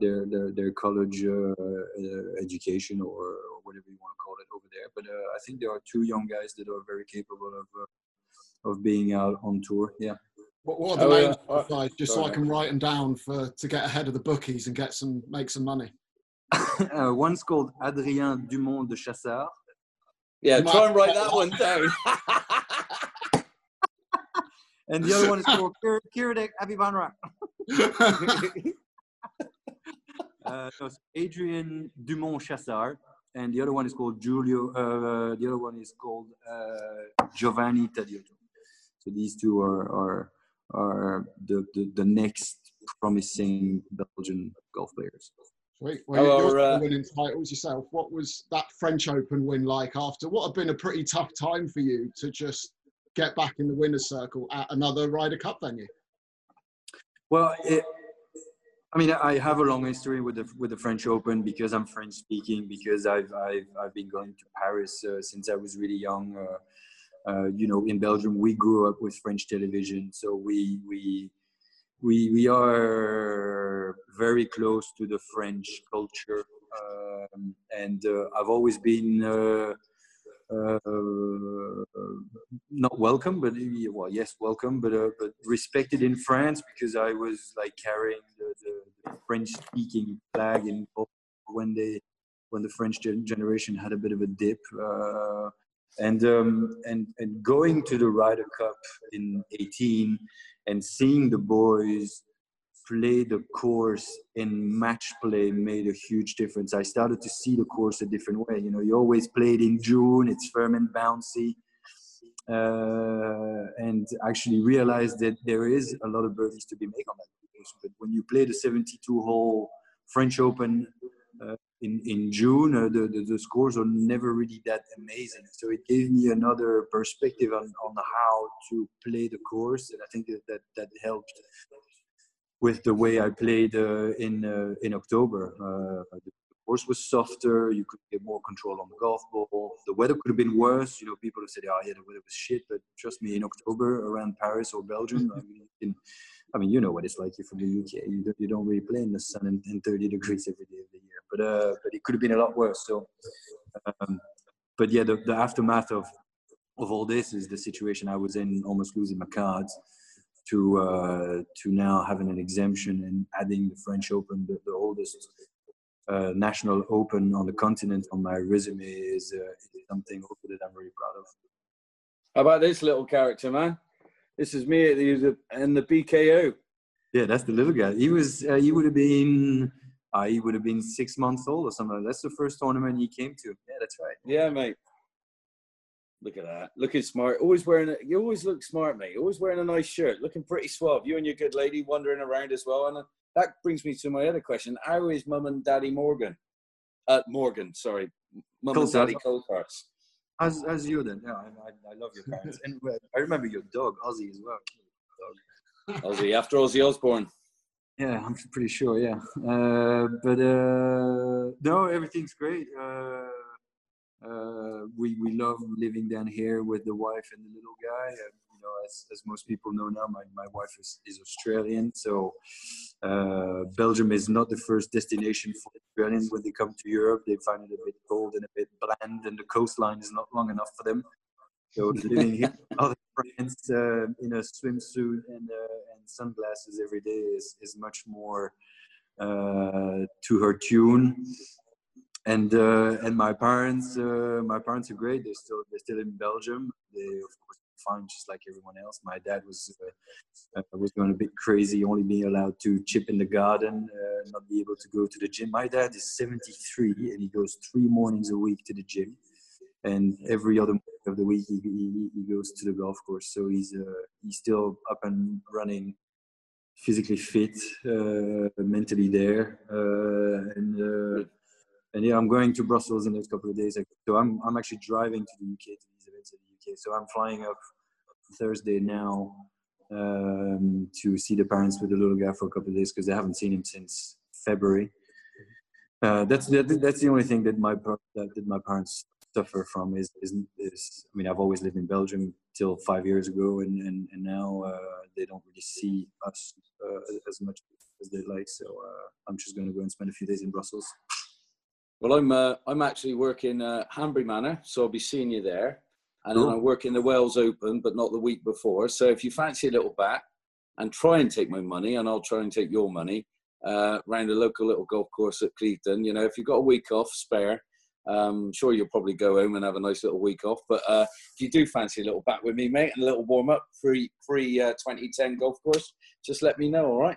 their their, their college uh, uh, education or, or, whatever you want to call it over there. But uh, I think there are two young guys that are very capable of of being out on tour. Yeah. What, what are the oh, names, uh, guys, just so I can write them down for to get ahead of the bookies and get some make some money? uh, one's called Adrien Dumont de Chassard. Yeah, try and write that one down. and the other one is called Kiradek Abibanra. Uh, Adrien Dumont Chassard, and the other one is called Giulio. Uh, the other one is called uh, Giovanni Tadiotto. So these two are are, are the, the, the next promising Belgian golf players. Sweet. Well, oh, you're uh, winning titles yourself. What was that French Open win like after what had been a pretty tough time for you to just get back in the winner's circle at another Ryder Cup venue? Well, it, I mean, I have a long history with the with the French Open because I'm French speaking. Because I've I've, I've been going to Paris uh, since I was really young. Uh, uh, you know, in Belgium, we grew up with French television, so we we we we are very close to the French culture, um, and uh, I've always been uh, not welcome, but well, yes, welcome, but uh, but respected in France because I was like carrying the, the, the French-speaking flag in when they when the French generation had a bit of a dip, uh, and um, and and going to the Ryder Cup in 18 and seeing the boys play the course in match play made a huge difference. I started to see the course a different way. You know, you always played in June, it's firm and bouncy. Uh, and actually realized that there is a lot of birdies to be made on that course. But when you play the 72 hole French Open uh, in, in June, uh, the, the, the, scores are never really that amazing. So it gave me another perspective on, on how to play the course. And I think that, that, that helped with the way I played uh, in uh, in October. Uh, the course was softer. You could get more control on the golf ball. The weather could have been worse. You know, people have said, "Oh, yeah, the weather was shit." But trust me, in October around Paris or Belgium, I mean, in, I mean, you know what it's like. You're from the UK. You don't, you don't really play in the sun and, and 30 degrees every day of the year. But uh, but it could have been a lot worse. So, um, but yeah, the, the aftermath of of all this is the situation I was in, almost losing my cards to uh, to now having an exemption and adding the French Open, the, the oldest uh, national open on the continent, on my resume is, uh, is something that I'm really proud of. How about this little character, man? This is me at the and the BKO. Yeah, that's the little guy. He was uh, he would have been uh, he would have been six months old or something. That's the first tournament he came to. Yeah, that's right. Yeah, mate. Look at that. Looking smart. Always wearing it. You always look smart, mate. Always wearing a nice shirt. Looking pretty suave. You and your good lady wandering around as well. And that brings me to my other question. How is mum and daddy Morgan? uh, Morgan, sorry, Mum and Daddy Colsaerts. As as you then, yeah, I, I, love your parents, and uh, I remember your dog Ozzy as well. Ozzy after Ozzy Osbourne. Yeah, I'm pretty sure. Yeah, uh, but uh, no, everything's great. Uh, uh, we we love living down here with the wife and the little guy. And, you know, as, as most people know now, my, my wife is, is Australian, so uh, Belgium is not the first destination for Australians when they come to Europe. They find it a bit cold and a bit bland, and the coastline is not long enough for them. So living here, other friends uh, in a swimsuit and uh, and sunglasses every day is is much more uh, to her tune and uh, and my parents uh, my parents are great. They're still they're still in belgium. They of course fine just like everyone else. My dad was uh, uh was going a bit crazy only being allowed to chip in the garden uh, not be able to go to the gym. My dad is 73 and he goes three mornings a week to the gym. And every other morning of the week he, he, he goes to the golf course. So he's uh, he's still up and running physically fit mentally there and and yeah, I'm going to Brussels in the next couple of days. So I'm I'm actually driving to the UK to these events in the UK. So I'm flying up Thursday now um, to see the parents with the little guy for a couple of days because they haven't seen him since February. Uh, that's that, that's the only thing that my that, that my parents suffer from is, is is I mean I've always lived in Belgium till five years ago and and, and now uh, they don't really see us uh, as much as they like. So uh, I'm just going to go and spend a few days in Brussels. Well, I'm uh, I'm actually working uh, Hanbury Manor, so I'll be seeing you there. And cool. I work in the Wales Open, but not the week before. So if you fancy a little bat and try and take my money, and I'll try and take your money uh, around a local little golf course at Clevedon. You know, if you've got a week off spare, um, I'm sure you'll probably go home and have a nice little week off. But uh, if you do fancy a little bat with me, mate, and a little warm up, free free uh, 2010 golf course, just let me know. All right.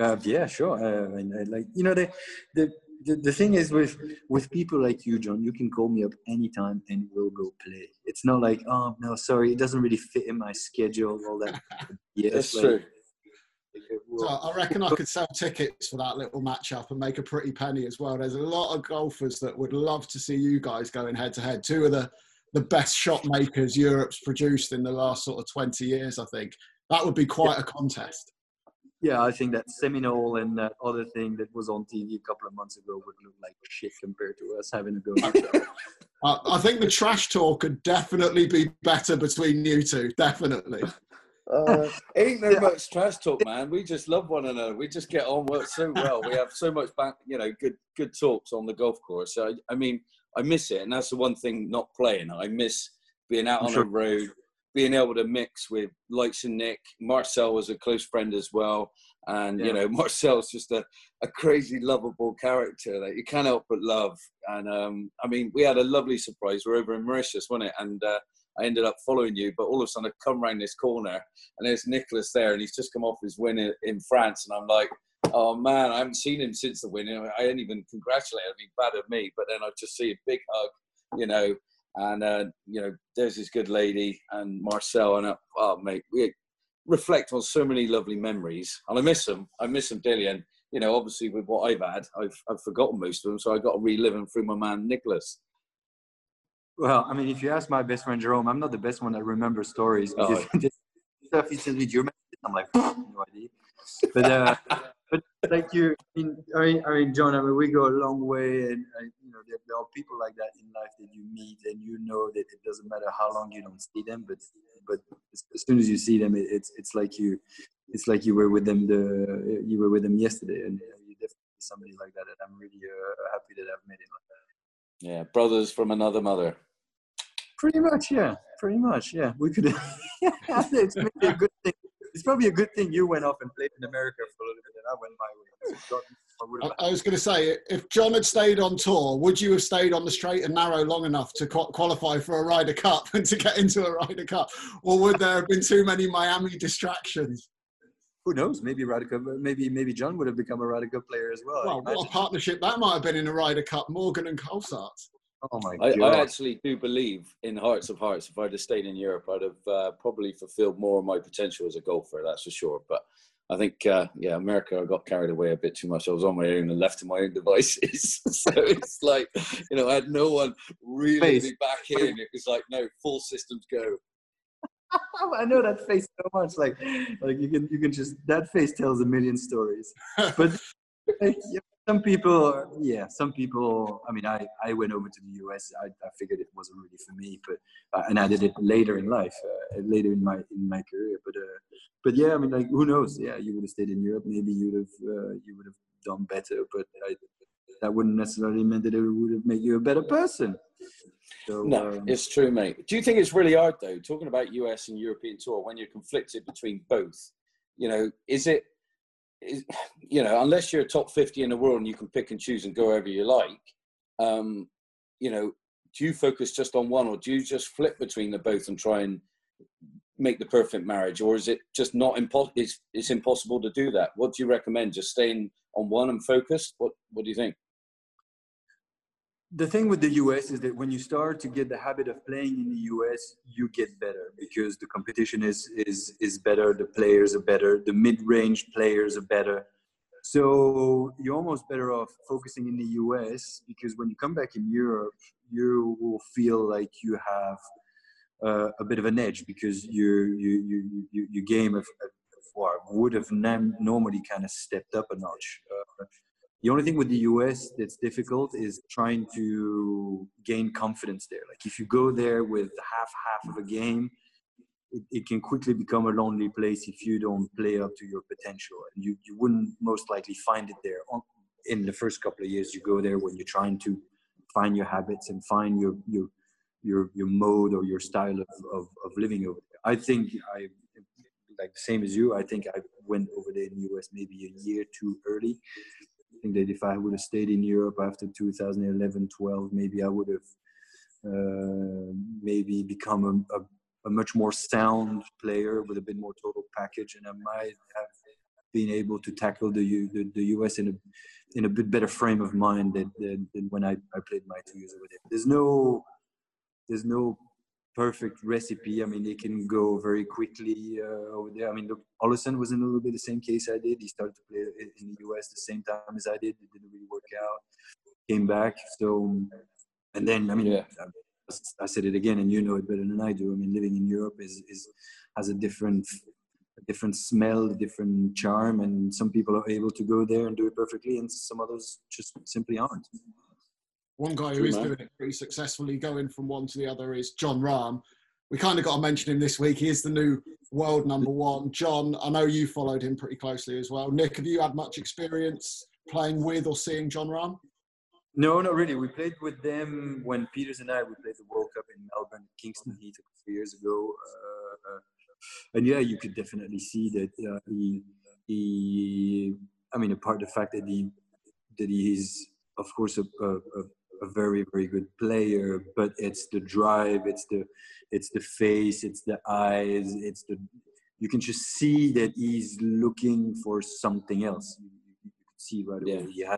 Uh, yeah, sure. Uh, like you know, the the the, the thing is with with people like you john you can call me up anytime and we'll go play it's not like oh no sorry it doesn't really fit in my schedule all that yeah that's like, true so I reckon I could sell tickets for that little matchup and make a pretty penny as well. There's a lot of golfers that would love to see you guys going head to head. Two of the, the best shot makers Europe's produced in the last sort of 20 years, I think. That would be quite yeah. a contest yeah, I think that Seminole and that other thing that was on TV a couple of months ago would look like shit compared to us having a go. I think the trash talk could definitely be better between you two. Definitely. Uh, ain't no much trash talk, man. We just love one another. We just get on work so well. We have so much back, you know, good good talks on the golf course. So, I, I mean, I miss it, and that's the one thing not playing. I miss being out on sure. the road, being able to mix with likes and Nick. Marcel was a close friend as well. And, yeah. you know, Marcel's just a, a crazy, lovable character that you can't help but love. And, um, I mean, we had a lovely surprise. We're over in Mauritius, wasn't it? And uh, I ended up following you, but all of a sudden I come around this corner and there's Nicolas there and he's just come off his win in, in France. And I'm like, oh man, I haven't seen him since the win. I didn't even congratulate him. He bad at me, but then I just see a big hug, you know, and uh, you know, there's this good lady and Marcel, and uh, oh mate, we reflect on so many lovely memories, and I miss them. I miss them dearly, and you know, obviously with what I've had, I've I've forgotten most of them, so I got to relive them through my man Nicolas. Well, I mean, if you ask my best friend Jerome, I'm not the best one that remembers stories because oh. stuff he says me, "Do you remember?" I'm like, no idea. But uh, but like you, I mean, I mean, I mean, John, I mean, we go a long way, and uh, you know, there, there, are people like that in life that you meet, and you know that it doesn't matter how long you don't see them, but but as, as soon as you see them, it, it's it's like you, it's like you were with them the you were with them yesterday, and you, know, you definitely somebody like that, and I'm really uh, happy that I've met him. Yeah, brothers from another mother. Pretty much, yeah. Pretty much, yeah. We could. it's maybe a good thing it's probably a good thing you went off and played in America for a little bit, and I went my way. I, I, was going to say, if John had stayed on tour, would you have stayed on the straight and narrow long enough to qualify for a Ryder Cup and to get into a Ryder Cup, or would there have been too many Miami distractions? Who knows? Maybe Ryder Cup. Maybe maybe John would have become a Ryder Cup player as well. Well, what a partnership that might have been in a Ryder Cup, Morgan and Colsaerts. Oh my I, I, actually do believe, in hearts of hearts, if I'd have stayed in Europe, I'd have uh, probably fulfilled more of my potential as a golfer. That's for sure. But I think, uh, yeah, America, I got carried away a bit too much. I was on my own and left to my own devices. so it's like, you know, I had no one really me back in. It was like, no, full systems go. I know that face so much. Like, like you can, you can just that face tells a million stories. But like, some people, yeah, some people. I mean, I, I went over to the US. I, I figured it wasn't really for me, but uh, and I did it later in life, uh, later in my in my career. But uh, but yeah, I mean, like who knows? Yeah, you would have stayed in Europe. Maybe you'd have uh, you would have done better. But I, that wouldn't necessarily mean that it would have made you a better person. So, no, um, it's true, mate. Do you think it's really hard though, talking about US and European tour when you're conflicted between both? You know, is it you know, unless you're a top 50 in the world and you can pick and choose and go wherever you like, um, you know, do you focus just on one or do you just flip between the both and try and make the perfect marriage? Or is it just not impossible? It's, it's impossible to do that. What do you recommend? Just staying on one and focused? What, what do you think? The thing with the US is that when you start to get the habit of playing in the US, you get better because the competition is is is better, the players are better, the mid-range players are better. So you're almost better off focusing in the US because when you come back in Europe, you will feel like you have uh, a bit of an edge because you you you you, you game of, of, would have normally kind of stepped up a notch. Uh, the only thing with the US that's difficult is trying to gain confidence there. Like if you go there with half half of a game, it, it, can quickly become a lonely place if you don't play up to your potential. And you, you wouldn't most likely find it there in the first couple of years. You go there when you're trying to find your habits and find your your your, your mode or your style of, of, of living over there. I think I like the same as you. I think I went over there in the US maybe a year too early think that if I would have stayed in Europe after 2011, 12, maybe I would have uh, maybe become a, a, a, much more sound player with a bit more total package, and I might have been able to tackle the the, the US in a in a bit better frame of mind than, than, than when I, I played my two years over there. There's no there's no perfect recipe. I mean, they can go very quickly uh, over there. I mean, look, Ollison was in a little bit the same case I did. He started to play in the US the same time as I did. It didn't really work out. Came back. So, and then I mean, yeah. I, I said it again, and you know it better than I do. I mean, living in Europe is is has a different a different smell, a different charm, and some people are able to go there and do it perfectly, and some others just simply aren't. One guy who is doing it pretty successfully, going from one to the other, is Jon Rahm. We kind of got to mention him this week. He is the new world number one. John, I know you followed him pretty closely as well. Nick, have you had much experience playing with or seeing Jon Rahm? No, not really. We played with them when Pieters and I we played the World Cup in Melbourne, Kingston Heath a few years ago, uh, and yeah, you could definitely see that uh, he, he. I mean, apart the fact that he that he is, of course, a, a, a very very good player but it's the drive it's the it's the face it's the eyes it's the you can just see that he's looking for something else. You, you can see right away. Yeah.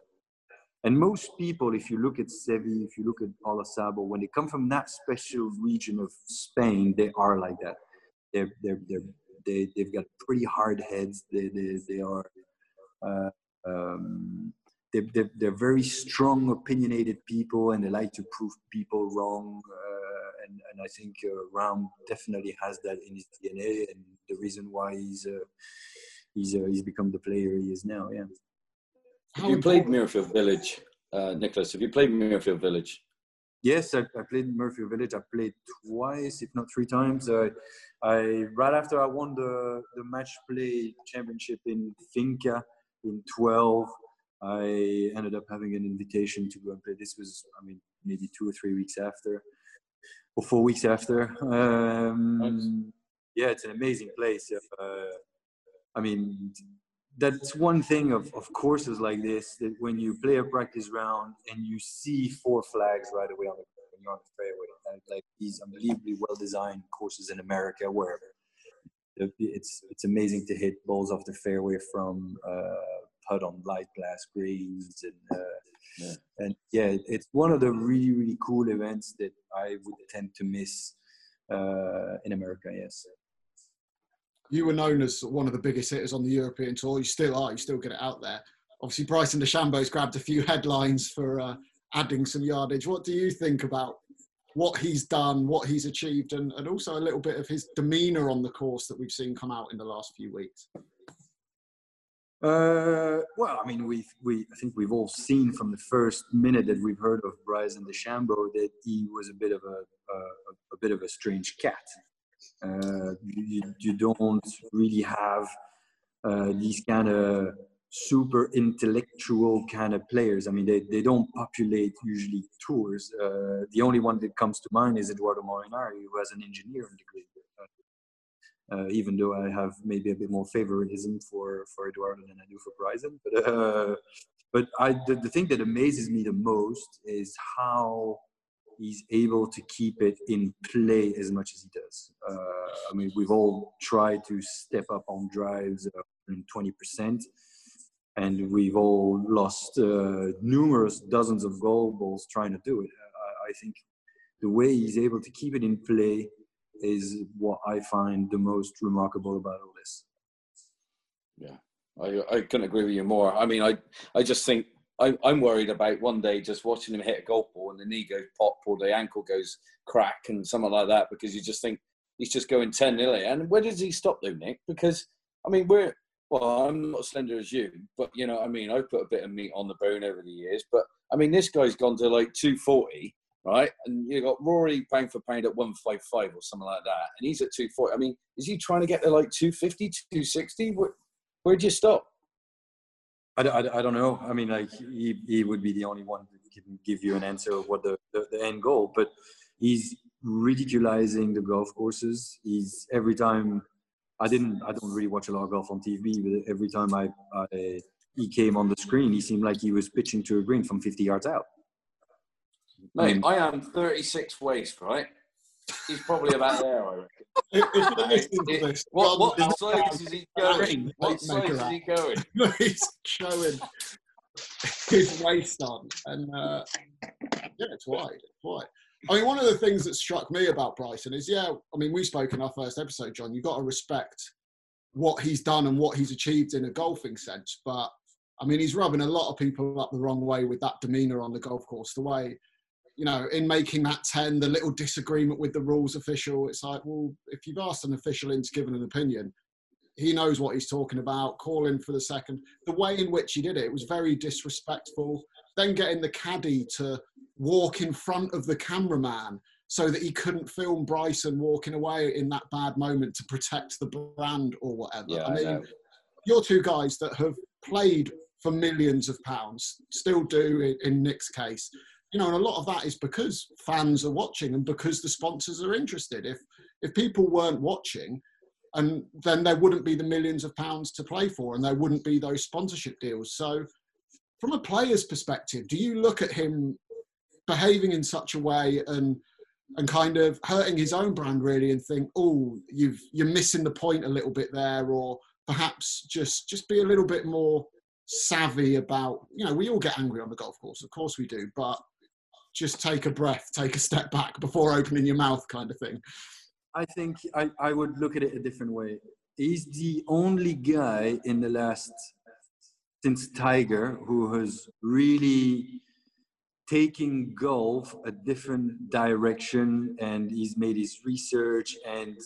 And most people if you look at Seve if you look at Olazabal when they come from that special region of Spain they are like that. They're they're, they're they, they've got pretty hard heads. They they, they are uh, um, they're, they're, they're, very strong, opinionated people, and they like to prove people wrong. Uh, and, and I think uh, Rahm definitely has that in his DNA, and the reason why he's uh, he's uh, he's become the player he is now. Yeah. Have you played Muirfield Village, uh, Nicolas? Have you played Muirfield Village? Yes, I, I, played Muirfield Village. I played twice, if not three times. I right after I won the the match play championship in Finca in 12. I ended up having an invitation to go and play. This was, I mean, maybe two or three weeks after, or four weeks after. Um, nice. Yeah, it's an amazing place. Uh, I mean, that's one thing of, of courses like this that when you play a practice round and you see four flags right away on the when you're on the fairway, like these unbelievably well designed courses in America, where it's it's amazing to hit balls off the fairway from uh, putt on light glass greens and uh, yeah. and yeah, it's one of the really really cool events that I would tend to miss uh, in America. Yes. you were known as one of the biggest hitters on the European tour. You still are. You still get it out there. Obviously, Bryson DeChambeau's grabbed a few headlines for uh, adding some yardage. What do you think about what he's done, what he's achieved, and, and also a little bit of his demeanour on the course that we've seen come out in the last few weeks? Uh, well, I mean, we we I think we've all seen from the first minute that we've heard of Bryson DeChambeau that he was a bit of a a, a bit of a strange cat. Uh, you, you don't really have uh, these kind of super intellectual kind of players. I mean, they, they don't populate usually tours. Uh, the only one that comes to mind is Eduardo Molinari, who has an engineering degree. Uh, even though I have maybe a bit more favoritism for, for Eduardo than I do for Bryson. But, uh, but I, the, the thing that amazes me the most is how he's able to keep it in play as much as he does. Uh, I mean, we've all tried to step up on drives uh, in 20%, and we've all lost uh, numerous dozens of goal balls trying to do it. I, I, think the way he's able to keep it in play is what I find the most remarkable about all this. Yeah, I, I couldn't agree with you more. I mean, I, I just think I, I'm worried about one day just watching him hit a golf ball and the knee goes pop or the ankle goes crack and something like that because you just think he's just going 10 0. And where does he stop though, Nick? Because, I mean, we're, well, I'm not as slender as you, but you know, I mean, I put a bit of meat on the bone over the years, but I mean, this guy's gone to like 240, right? And you got Rory pound for pound at 155 or something like that, and he's at 240. I mean, is he trying to get to like 250, 260? Where, where'd you stop? I, I, I, don't know. I mean, like he, he would be the only one that can give you an answer of what the, the, the, end goal. But he's ridiculizing the golf courses. He's every time. I didn't. I don't really watch a lot of golf on TV, but every time I, I he came on the screen, he seemed like he was pitching to a green from 50 yards out. Mate, I am 36 waist, right? He's probably about there, I reckon. it, what what size is he going? What size is he going? he's showing his waist on, and uh, yeah, it's wide. It's wide. I mean, one of the things that struck me about Bryson is, yeah, I mean, we spoke in our first episode, John. You've got to respect what he's done and what he's achieved in a golfing sense, but I mean, he's rubbing a lot of people up the wrong way with that demeanour on the golf course. The way you know, in making that 10, the little disagreement with the rules official, it's like, well, if you've asked an official in to give an opinion, he knows what he's talking about, calling for the second. The way in which he did it, it was very disrespectful. Then getting the caddy to walk in front of the cameraman so that he couldn't film Bryson walking away in that bad moment to protect the brand or whatever. Yeah, I mean, I you're two guys that have played for millions of pounds, still do in, in Nick's case you know, and a lot of that is because fans are watching and because the sponsors are interested. If if people weren't watching, and then there wouldn't be the millions of pounds to play for, and there wouldn't be those sponsorship deals. So, from a player's perspective, do you look at him behaving in such a way and and kind of hurting his own brand really, and think, oh, you've you're missing the point a little bit there, or perhaps just just be a little bit more savvy about you know we all get angry on the golf course of course we do but just take a breath, take a step back before opening your mouth, kind of thing? I think I, I would look at it a different way. He's the only guy in the last, since Tiger, who has really taking golf a different direction and he's made his research and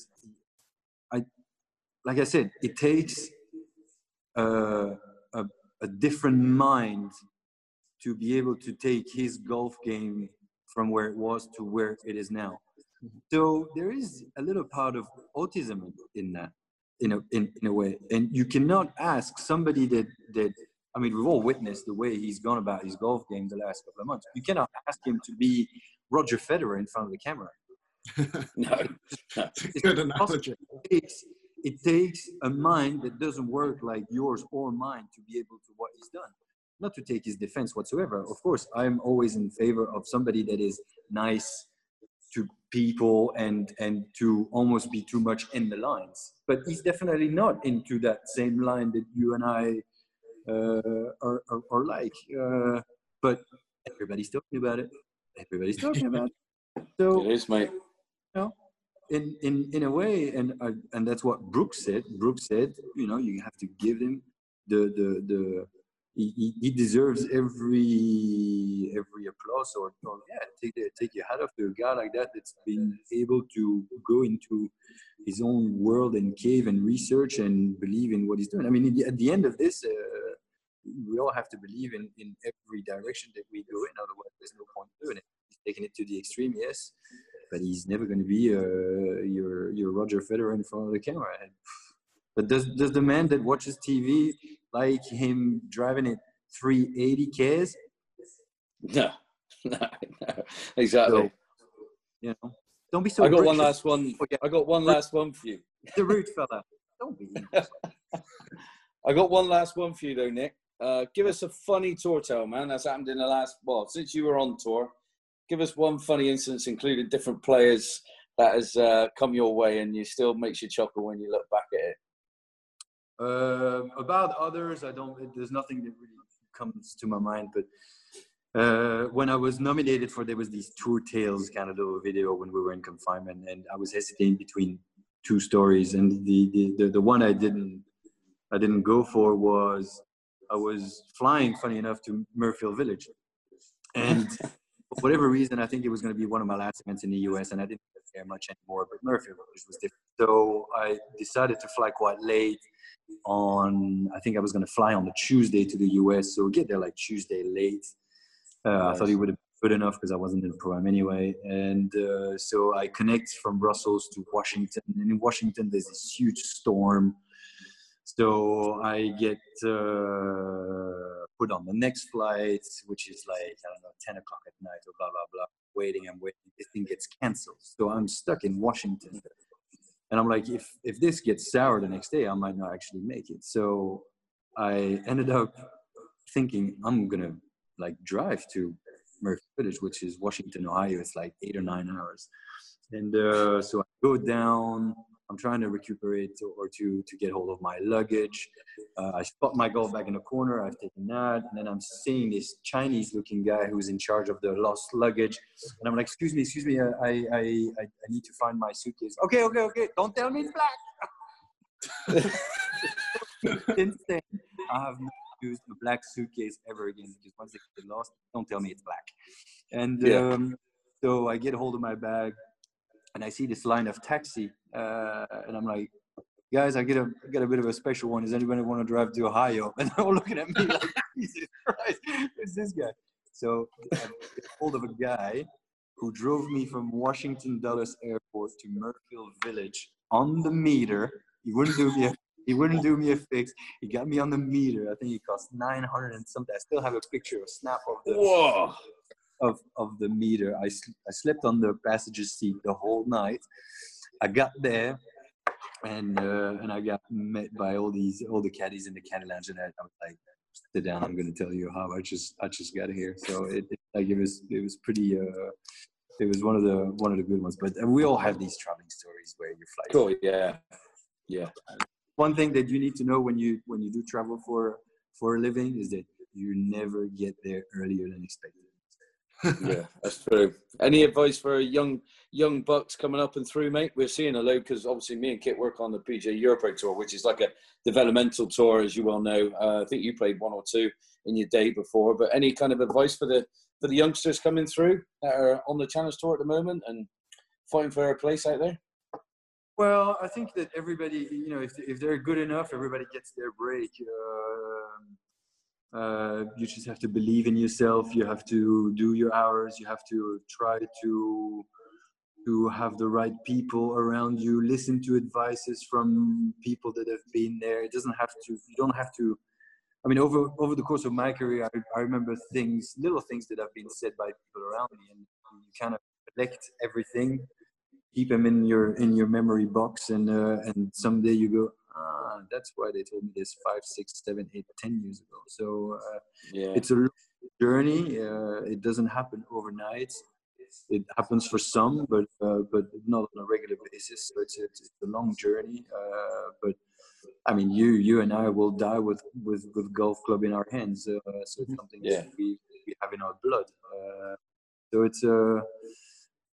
i like i said it takes a, a, a different mind to be able to take his golf game from where it was to where it is now. So there is a little part of autism in that, in a in, in a way. And you cannot ask somebody that that I mean, we've all witnessed the way he's gone about his golf game the last couple of months. You cannot ask him to be Roger Federer in front of the camera. no, it's good analogy. It takes, it takes a mind that doesn't work like yours or mine to be able to what he's done not to take his defense whatsoever. Of course, I'm always in favor of somebody that is nice to people and and to almost be too much in the lines. But he's definitely not into that same line that you and I uh, are, are, are, like. Uh, but everybody's talking about it. Everybody's talking about it. So it is, mate. You know, in in in a way, and and that's what Brooks said. Brooks said, you know, you have to give him the the the he, he deserves every every applause or, or yeah take take your hat off to a guy like that that's been able to go into his own world and cave and research and believe in what he's doing. I mean at the end of this uh, we all have to believe in in every direction that we go in otherwise there's no point doing it. He's taking it to the extreme yes but he's never going to be uh, your your roger federer in front of the camera. But does does the man that watches tv like him driving it 380 Ks? No, no, no. exactly. So, you know, don't be so. I got one last one. I got one last one for you. The root fella. Don't be. I got one last one for you though, Nick. Uh, give us a funny tour tale, man. That's happened in the last well since you were on tour. Give us one funny instance, including different players that has uh, come your way, and you still makes you chuckle when you look back at it. Uh, about others, I don't. There's nothing that really comes to my mind. But uh, when I was nominated for, there was these tour tales kind of little video when we were in confinement, and I was hesitating between two stories, and the the the, the one I didn't I didn't go for was I was flying, funny enough, to Muirfield Village, and for whatever reason, I think it was going to be one of my last events in the US, and I didn't care much anymore. But Village was different, so I decided to fly quite late on I think I was going to fly on the Tuesday to the US, so get there like Tuesday late. Uh, nice. I thought it would have been good enough because I wasn't in program anyway, and uh, so I connect from Brussels to Washington, and in Washington there's this huge storm. So I get uh, put on the next flight, which is like I don't know, ten o'clock at night or blah blah blah. Waiting and waiting, this thing gets cancelled. So I'm stuck in Washington and I'm like, if if this gets sour the next day, I might not actually make it. So I ended up thinking I'm gonna like drive to Muirfield Village, which is Washington, Ohio. It's like eight or nine hours, and uh, so I go down. I'm trying to recuperate or to to get hold of my luggage. Uh, I spot my golf bag in the corner. I've taken that, and then I'm seeing this Chinese-looking guy who's in charge of the lost luggage, and I'm like, "Excuse me, excuse me, uh, I I I, I need to find my suitcase." Okay, okay, okay. Don't tell me it's black. Since then, I have not used a black suitcase ever again because once they get lost, don't tell me it's black. And yeah. um, so I get hold of my bag and I see this line of taxi, uh, and I'm like, guys, I get a get a bit of a special one. Does anybody want to drive to Ohio? And they're all looking at me like, Jesus Christ, who's this guy? So I get hold of a guy who drove me from Washington Dulles Airport to Muirfield Village on the meter. He wouldn't do me a he wouldn't do me a fix. He got me on the meter. I think it cost nine hundred and something. I still have a picture, a snap of the Whoa of, of the meter. I, I slept on the passenger seat the whole night. I got there and uh, and I got met by all these all the caddies in the caddy lounge, and I, I was like, "Sit down. I'm going to tell you how I just I just got here." So it, it like it was it was pretty. Uh, it was one of the one of the good ones, but we all have these traveling stories where you fly. Cool. Yeah. Yeah. One thing that you need to know when you when you do travel for for a living is that you never get there earlier than expected yeah, that's true. Any advice for young young bucks coming up and through, mate? We're seeing a load because obviously me and Kit work on the PGA EuroPro tour, which is like a developmental tour, as you well know. Uh, I think you played one or two in your day before, but any kind of advice for the for the youngsters coming through that are on the Challenge Tour at the moment and fighting for a place out there? Well, I think that everybody, you know, if, if they're good enough, everybody gets their break. Uh, uh, you just have to believe in yourself. You have to do your hours. You have to try to to have the right people around you. Listen to advices from people that have been there. It doesn't have to. You don't have to. I mean, over over the course of my career, I, I remember things, little things that have been said by people around me, and you kind of collect everything, keep them in your in your memory box, and uh, and someday you go, ah, that's why they told me this five, six, seven, eight, ten years ago. So uh, yeah. it's a journey. Uh, it doesn't happen overnight. It happens for some, but uh, but not on a regular basis. So it's, it's, it's a long journey. Uh, but I mean, you you and I will die with with with golf club in our hands. Uh, so it's something yeah. we we have in our blood. Uh, so it's a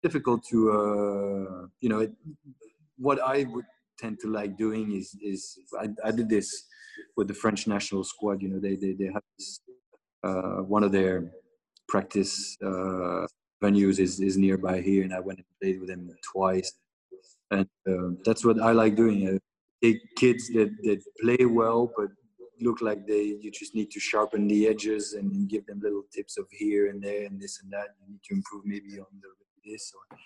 difficult to uh, you know it, what I would tend to like doing is is I, I did this with the French national squad. You know, they they they have this, uh, one of their practice uh, venues is is nearby here, and I went and played with them twice, and uh, that's what I like doing. Uh, take kids that that play well, but look like they you just need to sharpen the edges and, and give them little tips of here and there and this and that. You need to improve maybe on the this or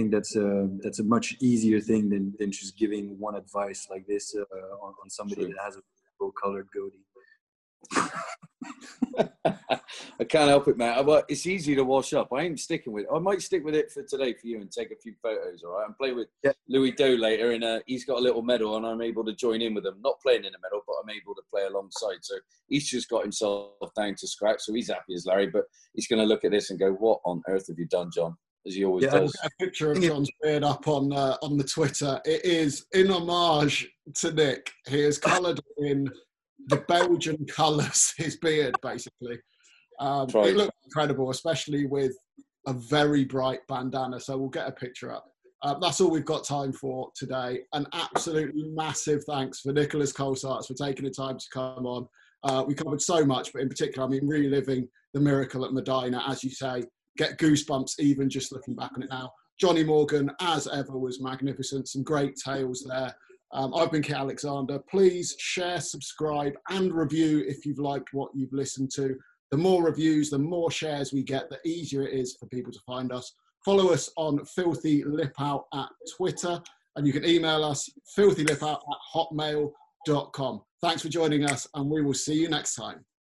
think that's a that's a much easier thing than than just giving one advice like this uh, on, on somebody that has a full colored goatee. I can't help it, man. Well, it's easy to wash up. I ain't sticking with it. I might stick with it for today for you and take a few photos, all right? And play with yeah. Louis Doe later, and uh, he's got a little medal, and I'm able to join in with him. Not playing in the medal, but I'm able to play alongside. So he's just got himself down to scratch, so he's happy as Larry. But he's going to look at this and go, "What on earth have you done, John?" As he always yeah, does. A picture of John's beard up on uh, on the Twitter. It is in homage to Nick. He is coloured in the Belgian colours. His beard, basically. Um, right. It looks incredible, especially with a very bright bandana. So we'll get a picture up. Uh, that's all we've got time for today. An absolutely massive thanks for Nicolas Colsaerts for taking the time to come on. Uh, we covered so much, but in particular, I mean, reliving the miracle at Medinah, as you say, get goosebumps even just looking back on it now. Johnny Morgan, as ever, was magnificent. Some great tales there. Um, I've been Kit Alexander. Please share, subscribe, and review if you've liked what you've listened to. The more reviews, the more shares we get, the easier it is for people to find us. Follow us on Filthy Lip Out at Twitter, and you can email us filthylipout at hotmail.com. Thanks for joining us, and we will see you next time.